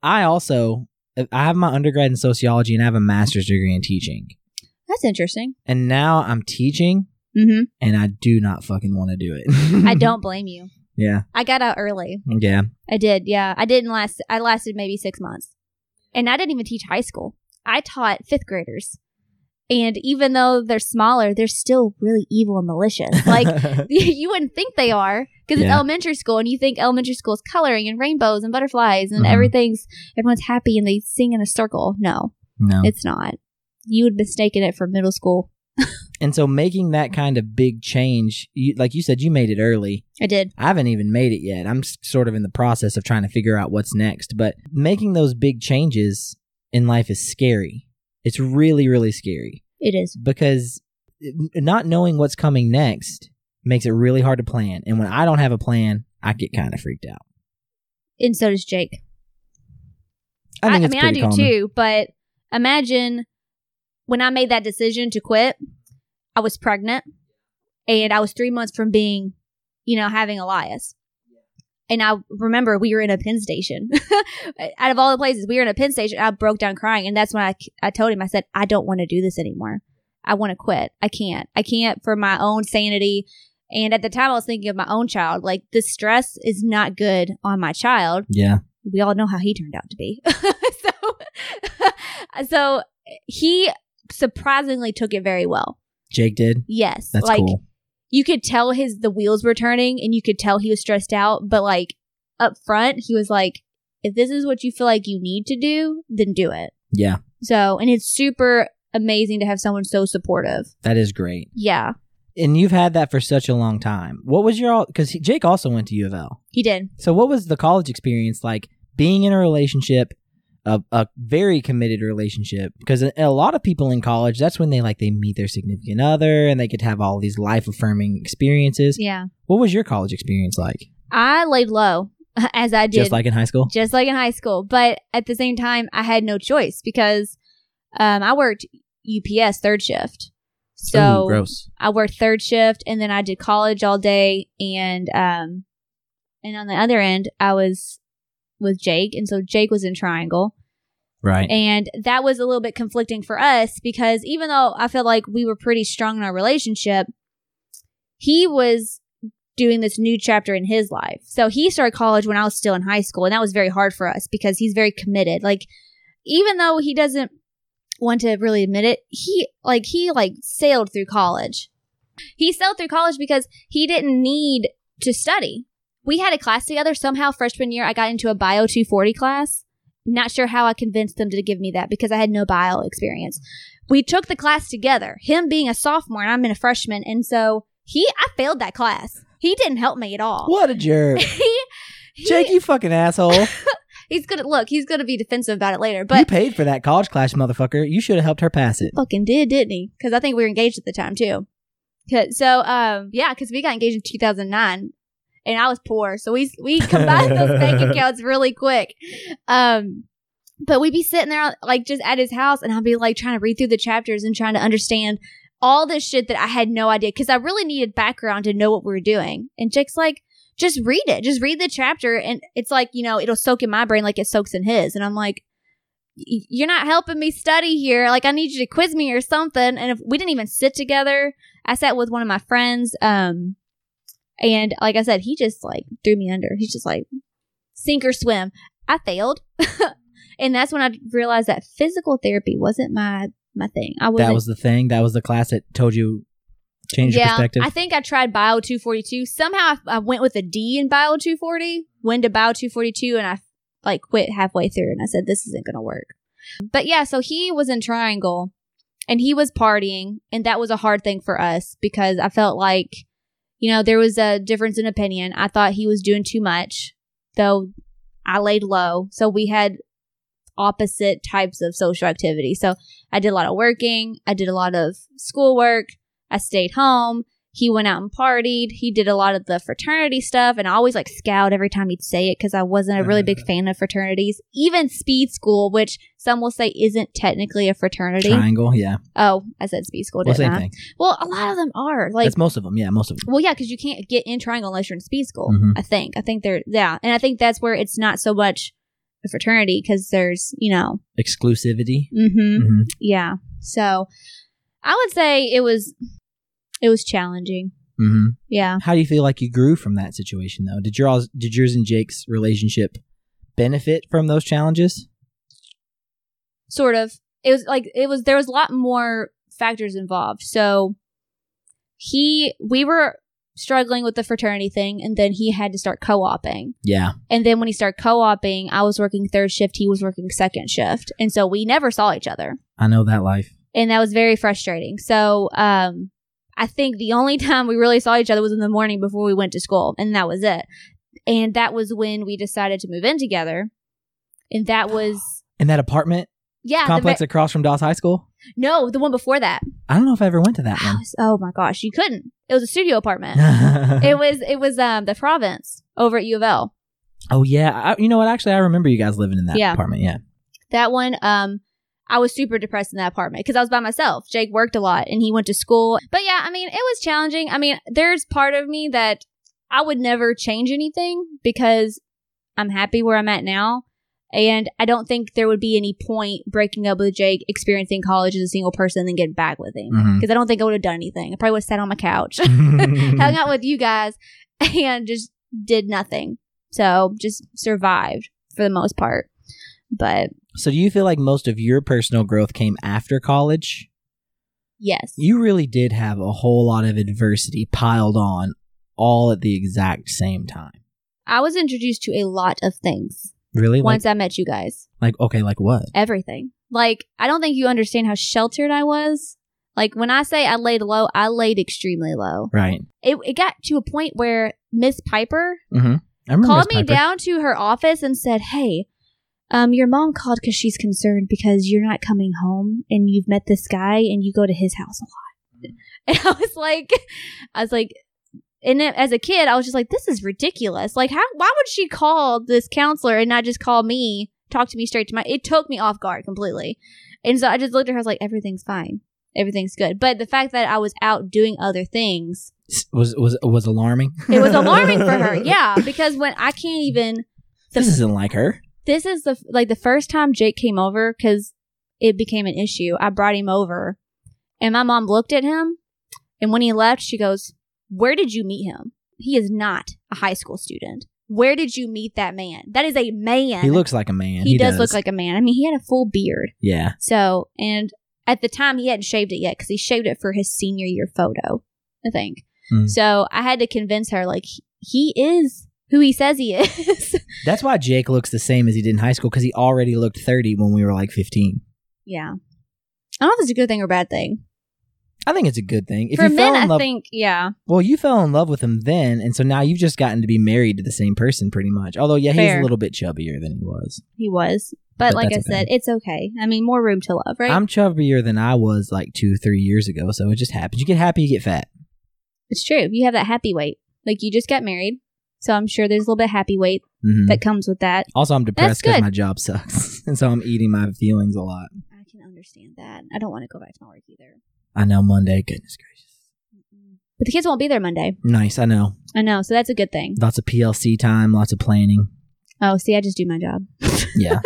S1: I also I have my undergrad in sociology and I have a master's degree in teaching.
S2: that's interesting
S1: And now I'm teaching
S2: mm-hmm
S1: and I do not fucking want to do it.
S2: i (laughs) don't blame you
S1: Yeah.
S2: i got out early
S1: Yeah.
S2: I did, yeah. I didn't last. I lasted maybe six months, and I didn't even teach high school. I taught fifth graders, And even though they're smaller, they're still really evil and malicious. (laughs) Like (laughs) you wouldn't think they are because it's elementary school, and you think elementary school is coloring and rainbows and butterflies and
S1: Mhm.
S2: everything's everyone's happy and they sing in a circle. No,
S1: no.
S2: it's not. You would mistaken it for middle school. (laughs)
S1: And so making that kind of big change, you, like you said, you made it early.
S2: I did.
S1: I haven't even made it yet. I'm sort of in the process of trying to figure out what's next. But making those big changes in life is scary. It's really, really scary
S2: It is.
S1: because not knowing what's coming next makes it really hard to plan. And when I don't have a plan, I get kind of freaked out.
S2: And so does Jake.
S1: I
S2: I,
S1: it's
S2: mean, I do
S1: common.
S2: too. But imagine when I made that decision to quit, I was pregnant and I was three months from being, you know, having Elias. And I remember we were in a Penn station. (laughs) Out of all the places, we were in a Penn station. I broke down crying. And that's when I, I told him, I said, I don't want to do this anymore. I want to quit. I can't. I can't for my own sanity. And at the time, I was thinking of my own child. Like, the stress is not good on my child
S1: Yeah.
S2: we all know how he turned out to be. (laughs) so, (laughs) so he surprisingly took it very well.
S1: Jake did.
S2: Yes,
S1: That's
S2: like
S1: cool.
S2: You could tell his the wheels were turning, and you could tell he was stressed out. But like up front, he was like, "If this is what you feel like you need to do, then do it."
S1: Yeah.
S2: So, and it's super amazing to have someone so supportive.
S1: That is great.
S2: Yeah,
S1: And you've had that for such a long time. What was your, because Jake also went to U of L.
S2: he did.
S1: So, what was the college experience like being in a relationship, a, a very committed relationship? Because a, a lot of people in college, that's when they like they meet their significant other and they could have all these life affirming experiences.
S2: Yeah,
S1: What was your college experience like?
S2: I laid low (laughs) as I did
S1: Just like in high school?
S2: just like in high school. But at the same time, I had no choice because um, I worked UPS third shift. So
S1: Ooh, gross.
S2: I worked third shift, and then I did college all day, and um, and on the other end, I was with Jake, and so Jake was in Triangle,
S1: Right.
S2: and that was a little bit conflicting for us because even though I felt like we were pretty strong in our relationship, he was doing this new chapter in his life. So he started college when I was still in high school, and that was very hard for us because he's very committed. Like even though he doesn't want to really admit it, he like he like sailed through college. He sailed through college because he didn't need to study. We had a class together. Somehow freshman year I got into a bio 240 class. Not sure how I convinced them to give me that because I had no bio experience. We took the class together. Him being a sophomore and I'm in a freshman, and so he I failed that class. He didn't help me at all.
S1: What a jerk. (laughs)
S2: he, he-
S1: Jake, you fucking asshole. (laughs)
S2: he's gonna look. He's gonna be defensive about it later, But you
S1: paid for that college class, motherfucker. You should have helped her pass it.
S2: fucking did, didn't he? Because I think we were engaged at the time too. So, um, yeah, because we got engaged in 2009, and I was poor, so we we combined those bank (laughs) accounts really quick. Um, but we'd be sitting there like just at his house, and I'd be like trying to read through the chapters and trying to understand all this shit that I had no idea because I really needed background to know what we were doing. And Jake's like, just read it, just read the chapter, and it's like you know it'll soak in my brain like it soaks in his, and I'm like. You're not helping me study here. Like I need you to quiz me or something. And if we didn't even sit together, I sat with one of my friends. Um, and like I said, he just like threw me under. He's just like sink or swim. I failed, (laughs) and that's when I realized that physical therapy wasn't my my thing. I wasn't.
S1: That was the thing. That was the class that told you change your
S2: yeah,
S1: perspective.
S2: I think I tried Bio 242. Somehow I, I went with a D in Bio 240, went to Bio 242, and I like quit halfway through. And I said, this isn't going to work. But yeah, so he was in Triangle and he was partying. And that was a hard thing for us because I felt like, you know, there was a difference in opinion. I thought he was doing too much, though I laid low. So we had opposite types of social activity. So I did a lot of working, I did a lot of schoolwork, I stayed home. He went out and partied. He did a lot of the fraternity stuff, and I always like scowled every time he'd say it because I wasn't a really big fan of fraternities. Even speed school, which some will say isn't technically a fraternity.
S1: Triangle, yeah.
S2: Oh, I said speed school,
S1: Well,
S2: didn't I?
S1: thing.
S2: Well, a lot of them are like
S1: That's most of them. Yeah, most of them.
S2: well, yeah, because you can't get in triangle unless you're in speed school.
S1: Mhm.
S2: I think. I think they're yeah, and I think that's where it's not so much a fraternity because there's you know,
S1: Exclusivity.
S2: mm-hmm,
S1: hmm
S2: yeah. So I would say it was it was challenging.
S1: hmm
S2: Yeah,
S1: How do you feel like you grew from that situation, though? Did yours, did yours and Jake's relationship benefit from those challenges?
S2: sort of. It was like it was there was a lot more factors involved. So he, we were struggling with the fraternity thing, and then he had to start co-oping.
S1: Yeah.
S2: And then when he started co-oping, I was working third shift, he was working second shift, and so we never saw each other,
S1: I know that life.
S2: and that was very frustrating. So, um, I think the only (laughs) time we really saw each other was in the morning before we went to school, and that was it. And that was when we decided to move in together, and that was (gasps)
S1: In that apartment
S2: yeah,
S1: complex
S2: ve-
S1: across from Doss High School?
S2: no, the one before that.
S1: I don't know if I ever went to that one. (gasps)
S2: oh my gosh, you couldn't. It was a studio apartment. (laughs) it was it was um the province over at U of L.
S1: oh yeah. I, you know what? Actually, I remember you guys living in that
S2: Yeah.
S1: apartment. Yeah.
S2: That one, um, I was super depressed in that apartment because I was by myself. Jake worked a lot and he went to school. But yeah, I mean, it was challenging. I mean, there's part of me that I would never change anything because I'm happy where I'm at now. And I don't think there would be any point breaking up with Jake, experiencing college as a single person, and then getting back with him.
S1: Mm-hmm.
S2: Because I don't think I would have done anything. I probably would have sat on my couch, (laughs) (laughs) hung out with you guys, and just did nothing. So just survived for the most part. But
S1: so do you feel like most of your personal growth came after college?
S2: yes.
S1: You really did have a whole lot of adversity piled on all at the exact same time.
S2: I was introduced to a lot of things
S1: Really? Like,
S2: once I met you guys.
S1: like okay, like what?
S2: Everything. Like, I don't think you understand how sheltered I was. Like, when I say I laid low, I laid extremely low.
S1: Right.
S2: It, it got to a point where Miss Piper
S1: Mm-hmm.
S2: Called
S1: Miss
S2: me down to her office and said, Hey, um, your mom called because she's concerned because you're not coming home and you've met this guy and you go to his house a lot. (laughs) And I was like, I was like, and as a kid, I was just like, this is ridiculous. Like, how, why would she call this counselor and not just call me, talk to me straight to my, it took me off guard completely. And so I just looked at her, I was like, everything's fine. Everything's good. But the fact that I was out doing other things,
S1: was was was alarming.
S2: it was alarming for (laughs) her. Yeah. Because when I can't even, the
S1: this isn't like her.
S2: This is the like the first time Jake came over because it became an issue. I brought him over, and my mom looked at him, and when he left, she goes, "Where did you meet him? He is not a high school student. Where did you meet that man? That is a man.
S1: He looks like a man.
S2: He, does, look like a man. I mean, he had a full beard.
S1: Yeah.
S2: So, and at the time, he hadn't shaved it yet because he shaved it for his senior year photo, I think.
S1: Mm.
S2: So I had to convince her, like, he- he is who he says he is. (laughs)
S1: That's why Jake looks the same as he did in high school because he already looked 30 when we were like 15.
S2: yeah. I don't know if it's a good thing or bad thing.
S1: I think it's a good thing. If
S2: For
S1: you fell
S2: men,
S1: in
S2: I
S1: love,
S2: think, yeah.
S1: well, you fell in love with him then, and so now you've just gotten to be married to the same person pretty much. Although, yeah, he's a little bit chubbier than he was.
S2: He was. But,
S1: But
S2: like I
S1: okay.
S2: said, it's okay. I mean, more room to love, right?
S1: I'm chubbier than I was like two, three years ago, so it just happens. You get happy, you get fat.
S2: it's true. You have that happy weight. Like, you just got married. So I'm sure there's a little bit of happy weight
S1: hmm
S2: that comes with that.
S1: also, I'm depressed because my job sucks, (laughs) and so I'm eating my feelings a lot.
S2: I can understand that. I don't want to go back to my work either.
S1: I know Monday. Goodness gracious,
S2: But the kids won't be there Monday.
S1: nice. I know.
S2: I know. So that's a good thing.
S1: Lots of PLC time, lots of planning.
S2: Oh, see, I just do my job. (laughs)
S1: Yeah.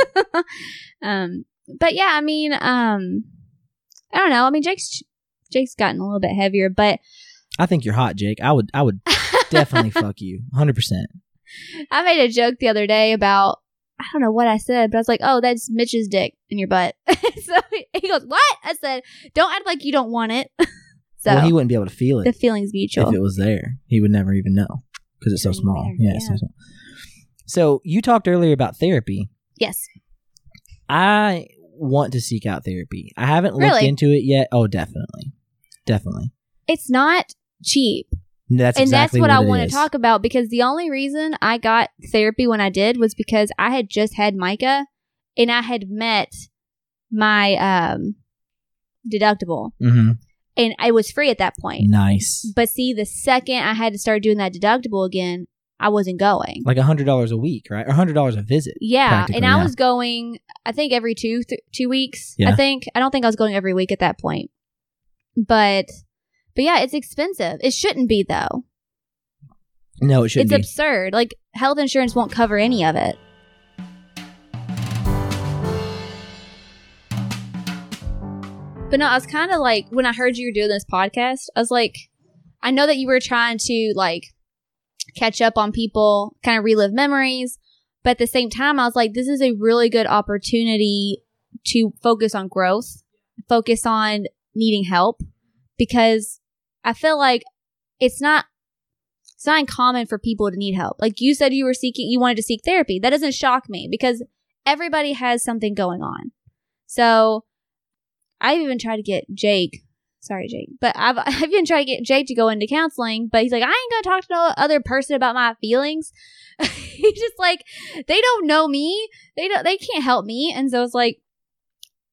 S2: um, but yeah, I mean, um, I don't know. I mean, Jake's Jake's gotten a little bit heavier, but
S1: I think you're hot, Jake. I would, I would definitely fuck you, hundred percent. (laughs)
S2: I made a joke the other day about I don't know what I said, but I was like, "Oh, that's Mitch's dick in your butt." (laughs) so he goes, "What?" I said, "Don't act like you don't want it." (laughs) so
S1: well, he wouldn't be able to feel it.
S2: the feelings
S1: if it was there. He would never even know because it's so small. Yeah.
S2: yeah.
S1: So, small. so you talked earlier about therapy.
S2: yes,
S1: I want to seek out therapy. I haven't looked
S2: Really?
S1: into it yet. Oh, definitely, definitely.
S2: it's not cheap,
S1: That's
S2: and
S1: exactly
S2: that's what, I want to talk about because the only reason I got therapy when I did was because I had just had Micah, and I had met my um deductible,
S1: hmm
S2: and it was free at that point.
S1: Nice.
S2: But see, the second I had to start doing that deductible again, I wasn't going.
S1: Like a hundred dollars a week, right? Or hundred dollars a visit.
S2: Yeah, and I
S1: yeah.
S2: was going. I think every two th- two weeks.
S1: Yeah.
S2: I think I don't think I was going every week at that point. But but yeah, it's expensive. It shouldn't be though.
S1: No, it shouldn't
S2: it's
S1: be.
S2: absurd. Like health insurance won't cover any of it. But no, I was kind of like when I heard you were doing this podcast, I was like, I know that you were trying to like catch up on people, kind of relive memories, but at the same time, I was like, this is a really good opportunity to focus on growth, focus on needing help because I feel like it's not it's not uncommon for people to need help. Like you said you were seeking you wanted to seek therapy. That doesn't shock me because everybody has something going on. So I've even tried to get Jake sorry Jake, but I've (laughs) I've even tried to get Jake to go into counseling, but he's like, I ain't gonna talk to no other person about my feelings. (laughs) he's just like, they don't know me. They don't they can't help me. And so it's like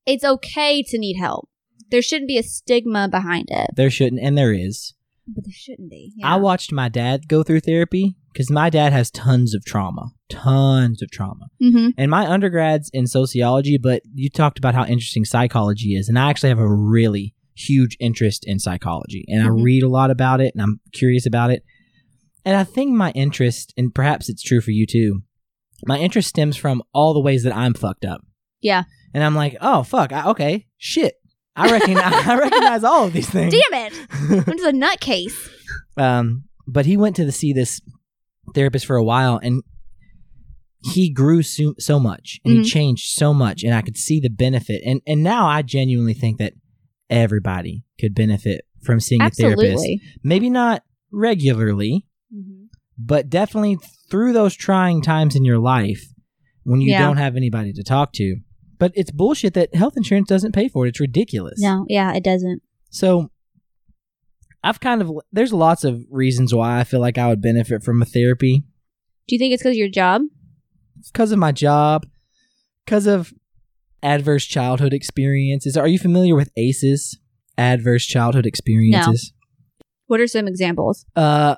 S2: it's okay to need help. There shouldn't be a stigma behind it.
S1: There shouldn't, and there is.
S2: But there shouldn't be.
S1: I watched my dad go through therapy because my dad has tons of trauma, tons of trauma.
S2: Mm-hmm.
S1: And my undergrad's in sociology, but you talked about how interesting psychology is. And I actually have a really huge interest in psychology. And
S2: Mhm.
S1: I read a lot about it and I'm curious about it. And I think my interest, and perhaps it's true for you too, my interest stems from all the ways that I'm fucked up.
S2: Yeah.
S1: And I'm like, oh, fuck. I, okay. Shit. I recognize, (laughs) I recognize all of these things.
S2: Damn it! I'm just a nutcase.
S1: um, but he went to the, see this therapist for a while and he grew so, so much and
S2: Mhm.
S1: he changed so much and I could see the benefit. And, and now I genuinely think that everybody could benefit from seeing a therapist. Maybe not regularly,
S2: Mhm.
S1: but definitely through those trying times in your life when you
S2: Yeah.
S1: don't have anybody to talk to. But it's bullshit that health insurance doesn't pay for it. It's ridiculous.
S2: No, yeah, it doesn't.
S1: So I've kind of there's lots of reasons why I feel like I would benefit from a therapy.
S2: Do you think it's because of your job?
S1: It's because of my job, because of adverse childhood experiences. Are you familiar with ACEs? Adverse childhood experiences. No.
S2: What are some examples?
S1: Uh,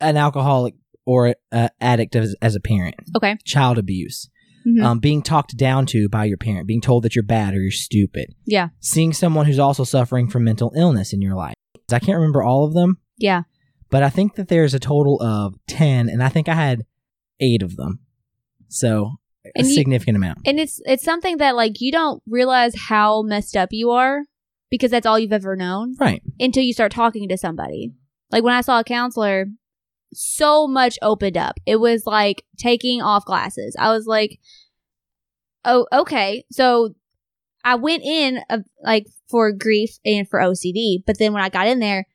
S1: an alcoholic or uh, addict as, as a parent.
S2: Okay.
S1: Child abuse.
S2: Mhm.
S1: Um, being talked down to by your parent, being told that you're bad or you're stupid.
S2: Yeah.
S1: Seeing someone who's also suffering from mental illness in your life. I can't remember all of them,
S2: Yeah.
S1: but I think that there's a total of 10, and I think I had eight of them. So, a
S2: And you-
S1: significant amount.
S2: And it's it's something that like you don't realize how messed up you are because that's all you've ever known
S1: Right.
S2: until you start talking to somebody. Like when I saw a counselor, so much opened up. It was like taking off glasses. I was like, "Oh, okay." So I went in uh, like for grief and for OCD, but then when I got in there,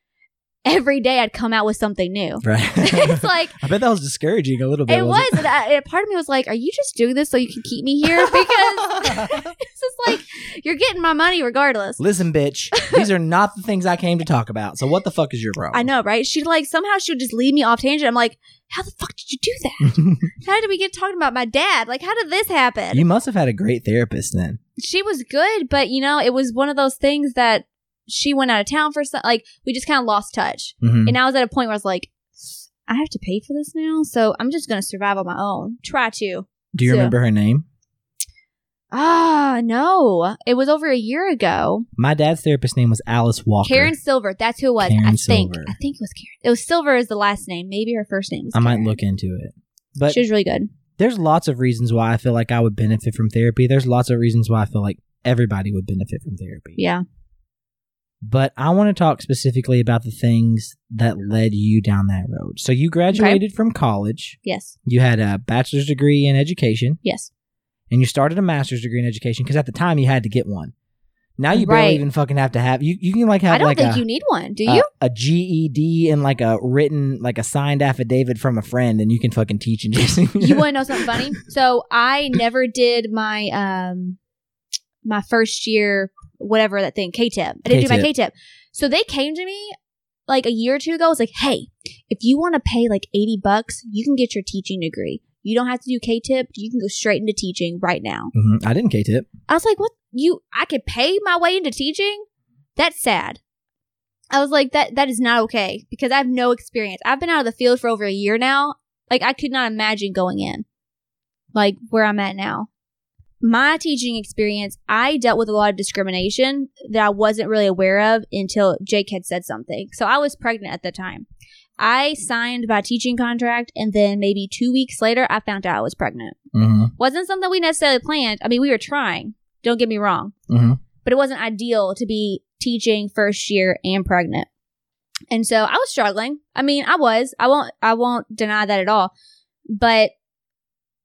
S2: every day I'd come out with something new.
S1: Right. (laughs)
S2: it's like
S1: I bet that was discouraging a little bit.
S2: it was. And I, and part of me was like, "Are you just doing this so you can keep me here?" (laughs) Because (laughs) it's just like you're getting my money regardless.
S1: Listen, bitch, these are not the things I came to talk about. So, what the fuck is your problem?
S2: I know, right? She like somehow she would just lead me off tangent. I'm like, "How the fuck did you do that? How did we get talking about my dad? Like, how did this happen?"
S1: you must have had a great therapist then.
S2: she was good, but you know, it was one of those things that she went out of town for. Some, like, we just kind of lost touch,
S1: Mhm.
S2: and I was at a point where I was like. I have to pay for this now, so I'm just gonna survive on my own. Try to.
S1: Do you
S2: so-
S1: remember her name?
S2: Ah, no. It was over a year ago.
S1: My dad's therapist name was Alice Walker.
S2: Karen Silver. That's who it was.
S1: Karen
S2: I think.
S1: Silver.
S2: I think it was Karen. It was Silver is the last name. Maybe her first name was
S1: I might look into it. But
S2: she was really good.
S1: there's lots of reasons why I feel like I would benefit from therapy. There's lots of reasons why I feel like everybody would benefit from therapy.
S2: Yeah.
S1: But I want to talk specifically about the things that led you down that road. So you graduated from college.
S2: Yes.
S1: You had a bachelor's degree in education,
S2: Yes.
S1: and you started a master's degree in education because at the time you had to get one. Now you barely even fucking have to have you. You can like have
S2: I don't
S1: like
S2: think
S1: a,
S2: you need one. Do
S1: a-
S2: you?
S1: a GED and like a written like a signed affidavit from a friend, and you can fucking teach and just. (laughs)
S2: you want to know something funny? So I never did my um my first year whatever that thing KTIP. I didn't do my K
S1: KTIP.
S2: So they came to me like a year or two ago. I was like, hey, if you want to pay like eighty bucks, you can get your teaching degree. You don't have to do KTIP. You can go straight into teaching right now.
S1: Mhm. I didn't KTIP.
S2: I was like, what? You, I could pay my way into teaching? That's sad. I was like, that, that is not okay because I have no experience. I've been out of the field for over a year now. Like, I could not imagine going in, like where I'm at now. My teaching experience, I dealt with a lot of discrimination that I wasn't really aware of until Jake had said something. So I was pregnant at the time. I signed my teaching contract, and then maybe two weeks later, I found out I was pregnant
S1: Mm-hmm.
S2: wasn't something we necessarily planned. I mean, we were trying. Don't get me wrong,
S1: Mm-hmm.
S2: but it wasn't ideal to be teaching first year and pregnant. And so I was struggling. I mean, I was. I won't. I won't deny that at all. But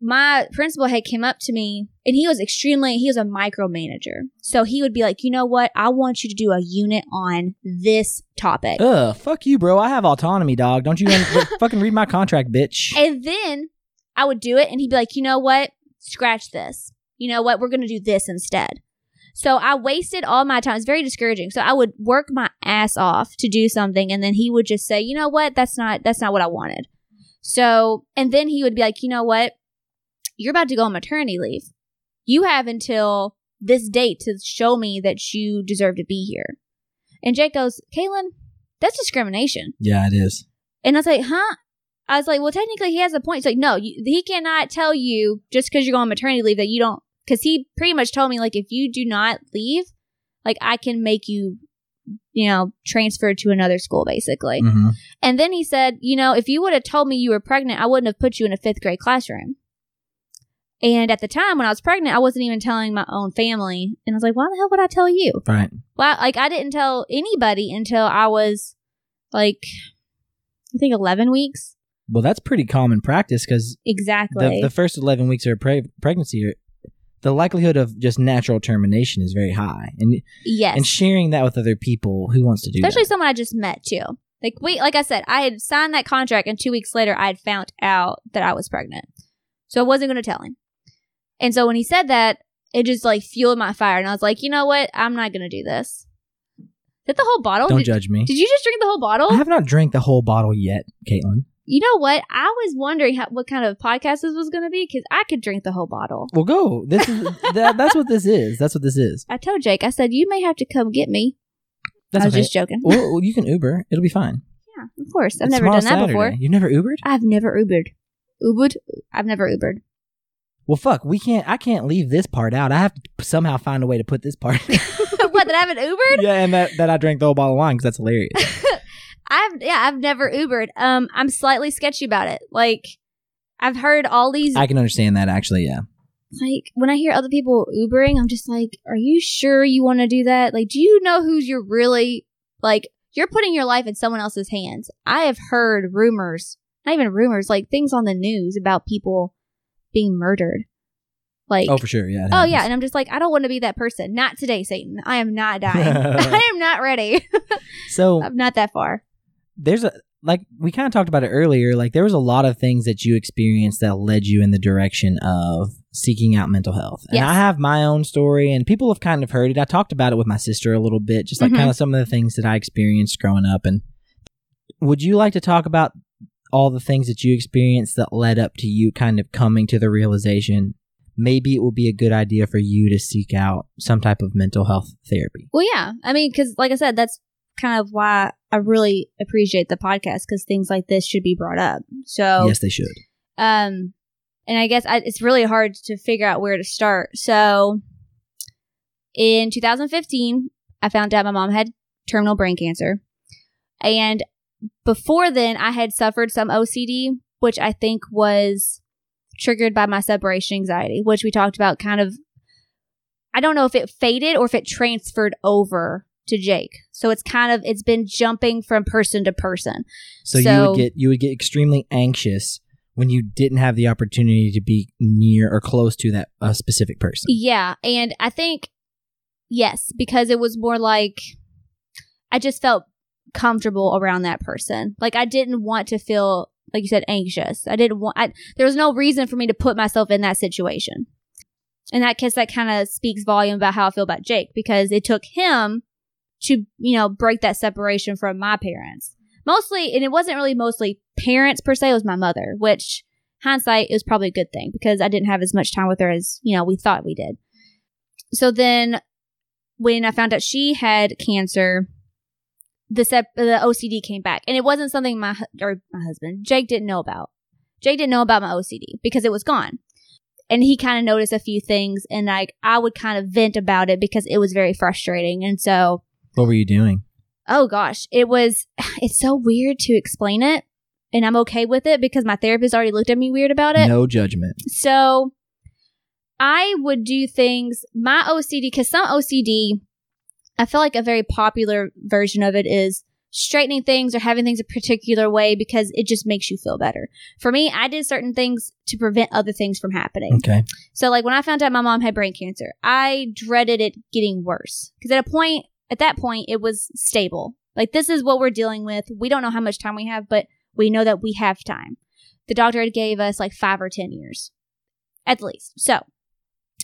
S2: my principal had came up to me and he was extremely he was a micromanager. So he would be like, "You know what? I want you to do a unit on this topic."
S1: Ugh, fuck you, bro. I have autonomy, dog. Don't you (laughs) fucking read my contract, bitch.
S2: And then I would do it and he'd be like, "You know what? Scratch this. You know what? We're going to do this instead." So I wasted all my time. It's very discouraging. So I would work my ass off to do something and then he would just say, "You know what? That's not that's not what I wanted." So, and then he would be like, "You know what? You're about to go on maternity leave. You have until this date to show me that you deserve to be here." And Jake goes, "Caitlin, that's discrimination."
S1: Yeah, it is.
S2: And I was like, huh? I was like, well, technically he has a point. He's like, no, you, he cannot tell you just because you're going on maternity leave that you don't, because he pretty much told me, like, if you do not leave, like, I can make you, you know, transfer to another school, basically.
S1: hmm
S2: And then he said, you know, if you would have told me you were pregnant, I wouldn't have put you in a fifth grade classroom. And at the time when I was pregnant, I wasn't even telling my own family. And I was like, why the hell would I tell you?
S1: Right.
S2: Well, like I didn't tell anybody until I was like, I think 11 weeks.
S1: Well, that's pretty common practice because
S2: Exactly.
S1: the, the first 11 weeks of a pre- pregnancy, the likelihood of just natural termination is very high. And
S2: yes.
S1: and sharing that with other people, who wants to do
S2: Especially
S1: that?
S2: someone I just met too. Like we, like I said, I had signed that contract, and two weeks later, I had found out that I was pregnant. So I wasn't going to tell him. And so when he said that, it just like fueled my fire, and I was like, you know what? I'm not going to do this. Is that the whole bottle?
S1: Don't
S2: did,
S1: judge me.
S2: did you just drink the whole bottle?
S1: I have not drank the whole bottle yet, Caitlin.
S2: you know what? I was wondering how, what kind of podcast this was going to be because I could drink the whole bottle.
S1: Well, go. This is (laughs) that, that's what this is. That's what this is.
S2: I told Jake, I said, you may have to come get me.
S1: That's
S2: I was
S1: okay.
S2: just joking.
S1: well, well, you can Uber. It'll be fine.
S2: yeah, of course. I've
S1: It's
S2: never done that before.
S1: You've never Ubered?
S2: I've never Ubered. Ubered? I've never Ubered.
S1: Well, fuck. We can't. I can't leave this part out. I have to somehow find a way to put this part. (laughs)
S2: what, that I haven't Ubered?
S1: yeah, and that that I drank the whole bottle of wine because that's hilarious. (laughs)
S2: I've, yeah, I've never Ubered. Um, I'm slightly sketchy about it. Like, I've heard all these,
S1: I can understand that actually. Yeah.
S2: like, when I hear other people Ubering, I'm just like, are you sure you want to do that? Like, do you know who's you're really, like, you're putting your life in someone else's hands. I have heard rumors, not even rumors, like things on the news about people being murdered. Like,
S1: Oh, for sure. Yeah.
S2: Oh yeah, and I'm just like, I don't want to be that person. Not today, Satan. I am not (laughs) dying. (laughs) I am not ready. (laughs)
S1: So
S2: I'm not that far.
S1: there's a like we kind of talked about it earlier. Like there was a lot of things that you experienced that led you in the direction of seeking out mental health. And
S2: Yes.
S1: I have my own story, and people have kind of heard it. I talked about it with my sister a little bit, just like
S2: Mhm.
S1: kind of some of the things that I experienced growing up. And would you like to talk about all the things that you experienced that led up to you kind of coming to the realization? Maybe it would be a good idea for you to seek out some type of mental health therapy.
S2: Well, yeah. I mean, because like I said, that's kind of why I really appreciate the podcast because things like this should be brought up. So,
S1: Yes, they should.
S2: um, and I guess I, it's really hard to figure out where to start. So, in 2015, I found out my mom had terminal brain cancer, and before then, I had suffered some OCD, which I think was triggered by my separation anxiety, which we talked about kind of I don't know if it faded or if it transferred over to Jake. So it's kind of it's been jumping from person to person.
S1: So, you would get you would get extremely anxious when you didn't have the opportunity to be near or close to that uh, specific person.
S2: Yeah, and I think yes, because it was more like I just felt comfortable around that person. Like I didn't want to feel like you said anxious. I didn't want I, there was no reason for me to put myself in that situation. And that guess that kind of speaks volume about how I feel about Jake because it took him to, you know, break that separation from my parents. Mostly, and it wasn't really mostly parents per se, it was my mother, which hindsight is probably a good thing because I didn't have as much time with her as, you know, we thought we did. So then when I found out she had cancer, the sep- the OCD came back, and it wasn't something my hu- or my husband Jake didn't know about. Jake didn't know about my OCD because it was gone, and he kind of noticed a few things, and like I would kind of vent about it because it was very frustrating, and so
S1: What were you doing?
S2: oh gosh, it was (sighs) it's so weird to explain it, and I'm okay with it because my therapist already looked at me weird about it.
S1: No judgment.
S2: So I would do things, my OCD, because some OCD, I feel like a very popular version of it is straightening things or having things a particular way because it just makes you feel better. For me, I did certain things to prevent other things from happening.
S1: Okay.
S2: So like when I found out my mom had brain cancer, I dreaded it getting worse because at a point, at that point, it was stable. Like this is what we're dealing with. We don't know how much time we have, but we know that we have time. The doctor had gave us like five or ten years, at least. So,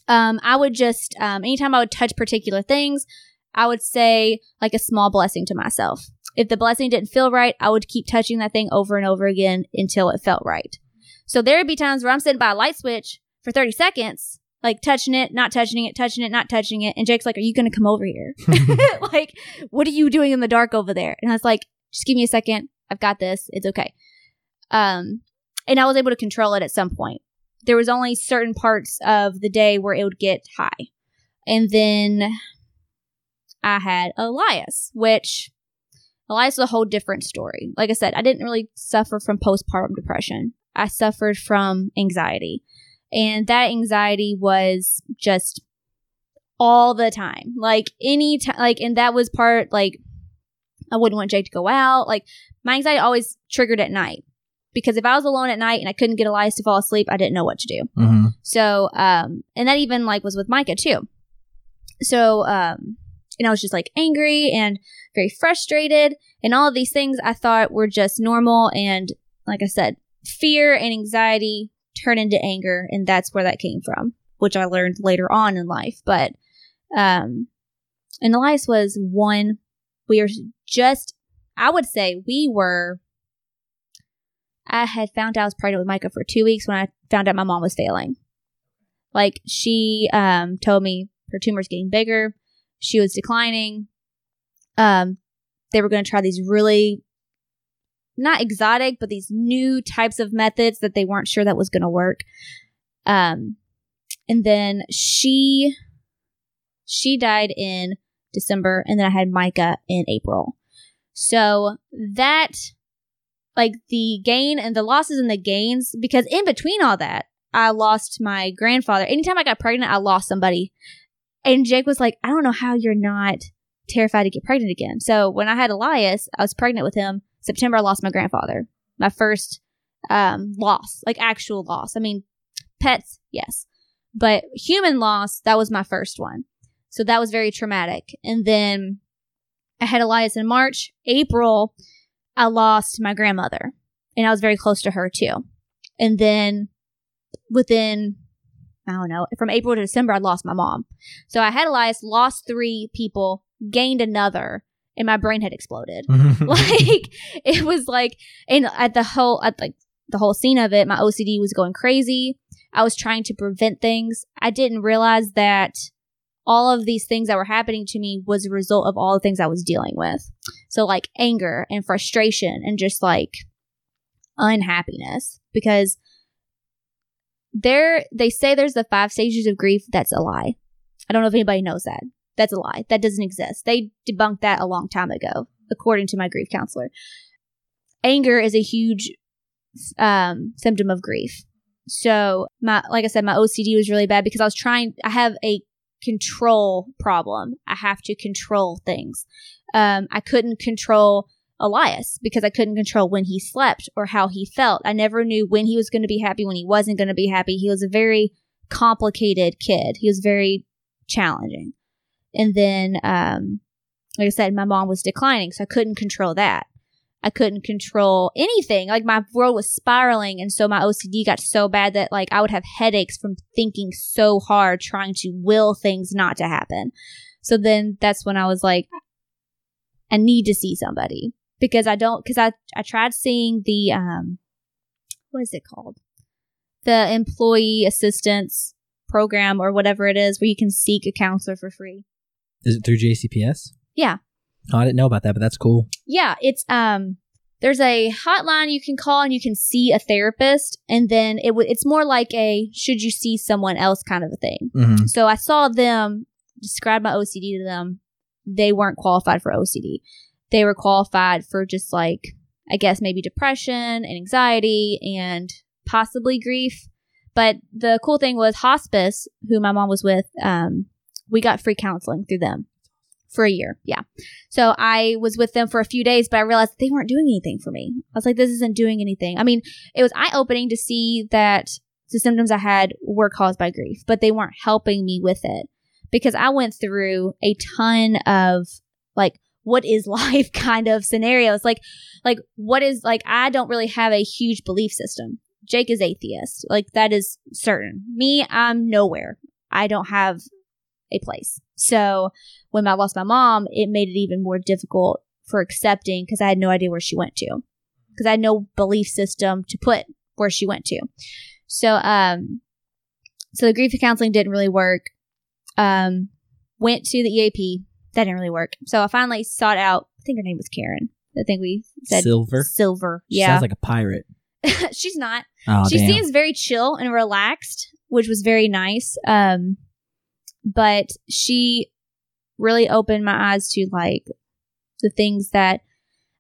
S2: um, I would just um, anytime I would touch particular things, I would say like a small blessing to myself. If the blessing didn't feel right, I would keep touching that thing over and over again until it felt right. So there would be times where I'm sitting by a light switch for 30 seconds, like touching it, not touching it, touching it, not touching it. And Jake's like, Are you going to come over here? (laughs) (laughs) like, what are you doing in the dark over there? And I was like, Just give me a second. I've got this. It's okay. Um, and I was able to control it at some point. There was only certain parts of the day where it would get high. And then I had Elias, which Elias was a whole different story. Like I said, I didn't really suffer from postpartum depression. I suffered from anxiety. And that anxiety was just all the time. Like any time, like, and that was part, like, I wouldn't want Jake to go out. Like, my anxiety always triggered at night because if I was alone at night and I couldn't get Elias to fall asleep, I didn't know what to do.
S1: Mm-hmm.
S2: So, um, and that even like was with Micah too. So, um, and I was just like angry and very frustrated and all of these things I thought were just normal. And like I said, fear and anxiety turn into anger. And that's where that came from, which I learned later on in life. But, um, and Elias was one, we were just, I would say we were, I had found out I was pregnant with Micah for two weeks when I found out my mom was failing. Like she, um, told me her tumor's getting bigger. She was declining. Um, they were going to try these really not exotic, but these new types of methods that they weren't sure that was going to work. Um, and then she she died in December, and then I had Micah in April. So that like the gain and the losses and the gains, because in between all that, I lost my grandfather. Anytime I got pregnant, I lost somebody. And Jake was like, I don't know how you're not terrified to get pregnant again. So when I had Elias, I was pregnant with him. September, I lost my grandfather. My first um, loss, like actual loss. I mean, pets, yes. But human loss, that was my first one. So that was very traumatic. And then I had Elias in March. April, I lost my grandmother. And I was very close to her too. And then within I don't know, from April to December, I lost my mom. So I had Elias, lost three people, gained another, and my brain had exploded. (laughs) (laughs) like it was like, and at the whole, at like the whole scene of it, my OCD was going crazy. I was trying to prevent things. I didn't realize that all of these things that were happening to me was a result of all the things I was dealing with. So like anger and frustration and just like unhappiness because there they say there's the five stages of grief. That's a lie. I don't know if anybody knows that. That's a lie. That doesn't exist. They debunked that a long time ago according to my grief counselor. Anger is a huge um, symptom of grief. So my like i said my ocd was really bad because i was trying i have a control problem. I have to control things. Um, i couldn't control Elias because I couldn't control when he slept or how he felt. I never knew when he was going to be happy, when he wasn't going to be happy. He was a very complicated kid. He was very challenging. And then, um, like I said, my mom was declining, so I couldn't control that. I couldn't control anything. Like my world was spiraling, and so my OCD got so bad that like I would have headaches from thinking so hard, trying to will things not to happen. So then that's when I was like, I need to see somebody because I don't because I I tried seeing the um what is it called the employee assistance program or whatever it is where you can seek a counselor for free.
S1: Is it through JCPS?
S2: Yeah.
S1: Oh, I didn't know about that, but that's cool.
S2: Yeah, it's um there's a hotline you can call and you can see a therapist and then it w- it's more like a should you see someone else kind of a thing.
S1: Mm-hmm.
S2: So I saw them describe my OCD to them. They weren't qualified for OCD they were qualified for just like, I guess maybe depression and anxiety and possibly grief. But the cool thing was hospice, who my mom was with, um, we got free counseling through them for a year. Yeah. So I was with them for a few days, but I realized they weren't doing anything for me. I was like, this isn't doing anything. I mean, it was eye opening to see that the symptoms I had were caused by grief, but they weren't helping me with it because I went through a ton of like, what is (laughs) life kind of scenarios. Like, like what is like, I don't really have a huge belief system. Jake is atheist. Like that is certain. Me, I'm nowhere. I don't have a place. So when I lost my mom, it made it even more difficult for accepting because I had no idea where she went to. Because I had no belief system to put where she went to. So um so the grief counseling didn't really work. Um went to the EAP. That didn't really work. So I finally sought out I think her name was Karen. I think we said
S1: Silver.
S2: Silver.
S1: She
S2: Yeah.
S1: Sounds like a pirate. (laughs)
S2: She's not
S1: Oh,
S2: she
S1: damn.
S2: seems very chill and relaxed, which was very nice. Um, but she really opened my eyes to like the things that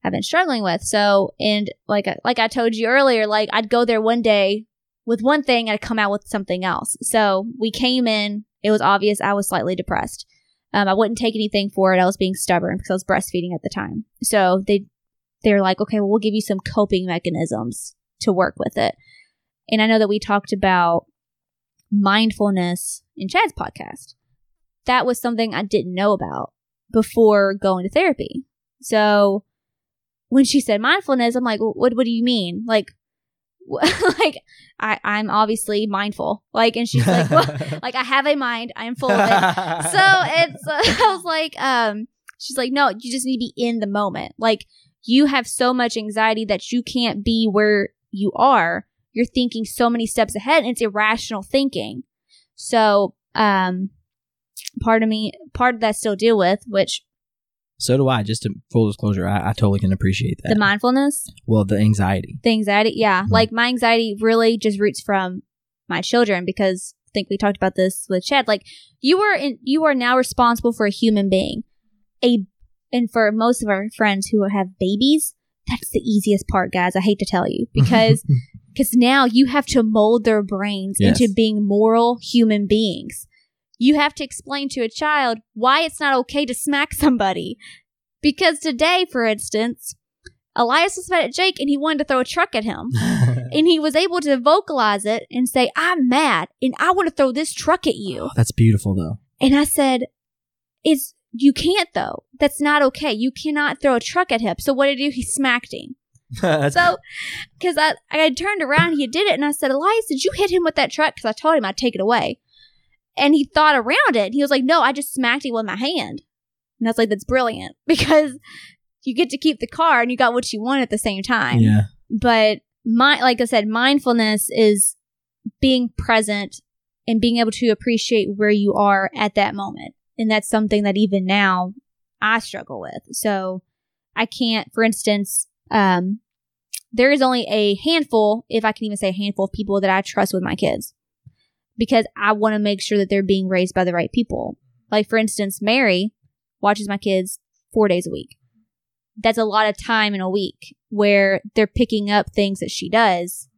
S2: I've been struggling with. So, and like I- like I told you earlier, like I'd go there one day with one thing and I'd come out with something else. So we came in. It was obvious I was slightly depressed. Um, I wouldn't take anything for it. I was being stubborn because I was breastfeeding at the time. So they they're like, okay, well, we'll give you some coping mechanisms to work with it. And I know that we talked about mindfulness in Chad's podcast. That was something I didn't know about before going to therapy. So when she said mindfulness, I'm like, what, what do you mean? Like, (laughs) like I, I'm obviously mindful. Like, and she's like, well, (laughs) like I have a mind. I am full of it. So (laughs) it's, uh, I was like, um, she's like, no, you just need to be in the moment. Like you have so much anxiety that you can't be where you are. You're thinking so many steps ahead and it's irrational thinking. So, um, part of me, part of that I still deal with, which
S1: so do I. Just to full disclosure, I, I totally can appreciate that.
S2: the mindfulness,
S1: well, the anxiety.
S2: the anxiety. Yeah.
S1: Mhm.
S2: Like my anxiety really just roots from my children because I think we talked about this with Chad. Like you are in, you are now responsible for a human being. A, and for most of our friends who have babies, that's the easiest part, guys. I hate to tell you because, (laughs) because now you have to mold their brains
S1: Yes.
S2: into being moral human beings. You have to explain to a child why it's not okay to smack somebody. Because today, for instance, Elias was mad at Jake and he wanted to throw a truck at him. (laughs) And he was able to vocalize it and say, I'm mad and I want to throw this truck at you.
S1: Oh, that's beautiful, though.
S2: And I said, It's you can't though. That's not okay. You cannot throw a truck at him. So what did he do? He smacked him. (laughs) So, because I, I had turned around, he did it, and I said, Elias, did you hit him with that truck? Because I told him I'd take it away. And he thought around it. He was like, no, I just smacked him with my hand. And I was like, that's brilliant (laughs) because you get to keep the car and you got what you want at the same time.
S1: yeah.
S2: But my, like I said, mindfulness is being present and being able to appreciate where you are at that moment. And that's something that even now I struggle with. So I can't, for instance, um, there is only a handful, if I can even say a handful of people that I trust with my kids because I want to make sure that they're being raised by the right people. Like, for instance, Mary watches my kids four days a week. That's a lot of time in a week where they're picking up things that she does.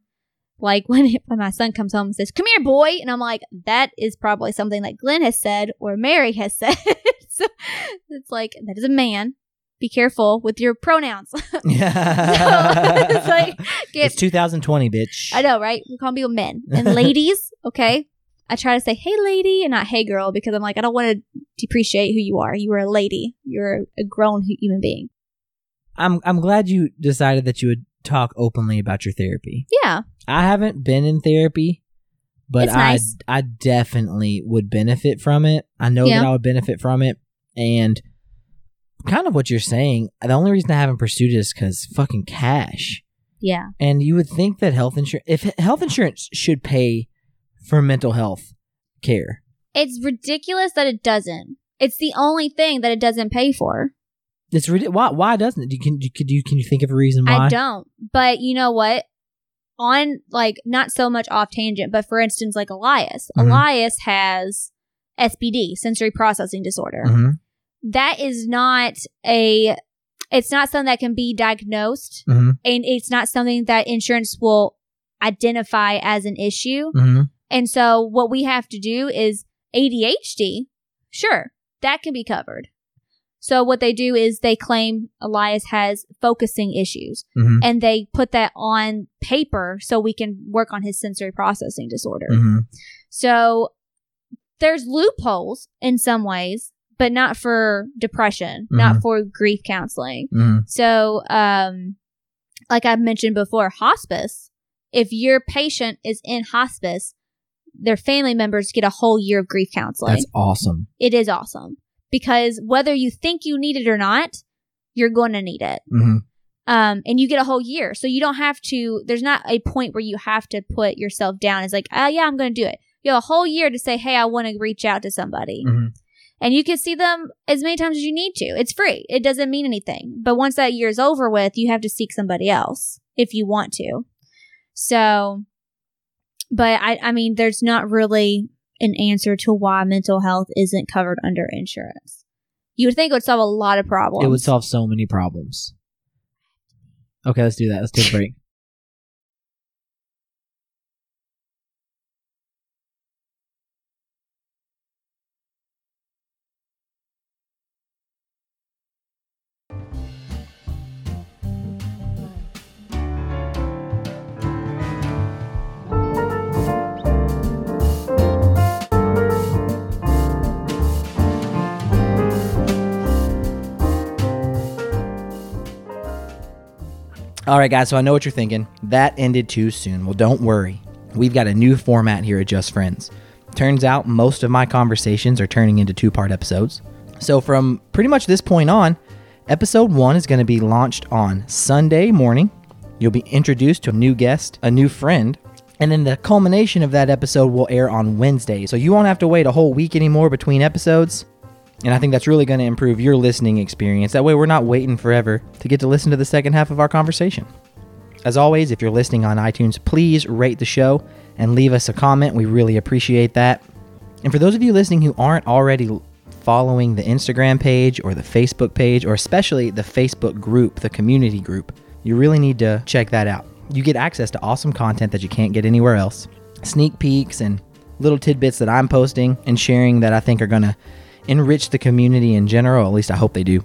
S2: Like (laughs) when, when my son comes home and says, Come here, boy. And I'm like, That is probably something that Glenn has said or Mary has said. (laughs) so it's like, That is a man. Be careful with your pronouns. (laughs)
S1: Yeah.
S2: it's like, get,
S1: it's 2020, bitch.
S2: I know, right? We call people men and ladies. Okay, I try to say "Hey, lady" and not "Hey, girl" because I'm like I don't want to depreciate who you are. You are a lady. You're a grown human being.
S1: I'm I'm glad you decided that you would talk openly about your therapy.
S2: Yeah,
S1: I haven't been in therapy, but
S2: It's
S1: I
S2: nice.
S1: I definitely would benefit from it. I know
S2: Yeah.
S1: that I would benefit from it, and kind of what you're saying. The only reason I haven't pursued it is because fucking cash.
S2: yeah,
S1: And you would think that health insurance, if health insurance should pay for mental health care,
S2: it's ridiculous that it doesn't. It's the only thing that it doesn't pay for.
S1: it's rid- why why doesn't it? Do you, can you could you can you think of a reason why?
S2: I don't. But you know what? On like not so much off tangent, but for instance, like Elias.
S1: Mhm.
S2: Elias has SPD, sensory processing disorder.
S1: Mhm.
S2: that is not a it's not something that can be diagnosed
S1: Mhm.
S2: and it's not something that insurance will identify as an issue
S1: Mhm.
S2: And so what we have to do is ADHD sure that can be covered So what they do is they claim Elias has focusing issues
S1: Mhm.
S2: and they put that on paper so we can work on his sensory processing disorder.
S1: Mhm.
S2: So there's loopholes in some ways, but not for depression, not for grief counseling.
S1: Mhm.
S2: So, um, like I mentioned before, hospice, if your patient is in hospice, their family members get a whole year of grief counseling.
S1: That's awesome.
S2: it is awesome because whether you think you need it or not, you're going to need it.
S1: Mhm.
S2: Um, and you get a whole year. So you don't have to, there's not a point where you have to put yourself down. It's like, oh, yeah, I'm going to do it. You have a whole year to say, hey, I want to reach out to somebody.
S1: Mhm.
S2: And you can see them as many times as you need to. It's free. It doesn't mean anything. But once that year is over with, you have to seek somebody else if you want to. So, but I, I mean, there's not really an answer to why mental health isn't covered under insurance. You would think it would solve a lot of problems.
S1: It would solve so many problems. Okay, let's do that. Let's take a break. All right, guys. So I know what you're thinking. That ended too soon. Well, don't worry. We've got a new format here at Just Friends. Turns out most of my conversations are turning into two part episodes. So from pretty much this point on, episode one is going to be launched on Sunday morning. You'll be introduced to a new guest, a new friend, and then the culmination of that episode will air on Wednesday. So you won't have to wait a whole week anymore between episodes. And I think that's really going to improve your listening experience. That way, we're not waiting forever to get to listen to the second half of our conversation. As always, if you're listening on iTunes, please rate the show and leave us a comment. We really appreciate that. And for those of you listening who aren't already following the Instagram page or the Facebook page, or especially the Facebook group, the community group, you really need to check that out. You get access to awesome content that you can't get anywhere else, sneak peeks and little tidbits that I'm posting and sharing that I think are going to enrich the community in general. At least I hope they do.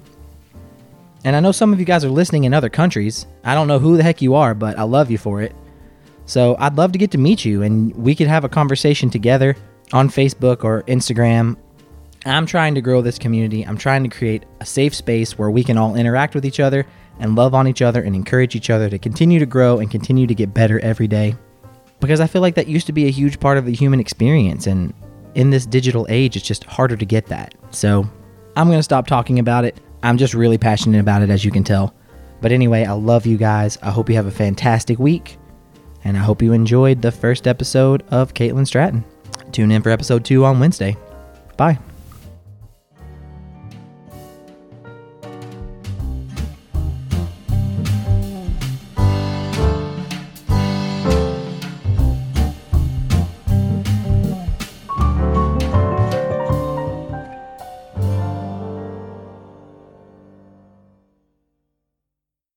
S1: And I know some of you guys are listening in other countries. I don't know who the heck you are, but I love you for it. So I'd love to get to meet you and we could have a conversation together on Facebook or Instagram. I'm trying to grow this community. I'm trying to create a safe space where we can all interact with each other and love on each other and encourage each other to continue to grow and continue to get better every day. Because I feel like that used to be a huge part of the human experience. And in this digital age, it's just harder to get that. So I'm going to stop talking about it. I'm just really passionate about it, as you can tell. But anyway, I love you guys. I hope you have a fantastic week. And I hope you enjoyed the first episode of Caitlin Stratton. Tune in for episode two on Wednesday. Bye.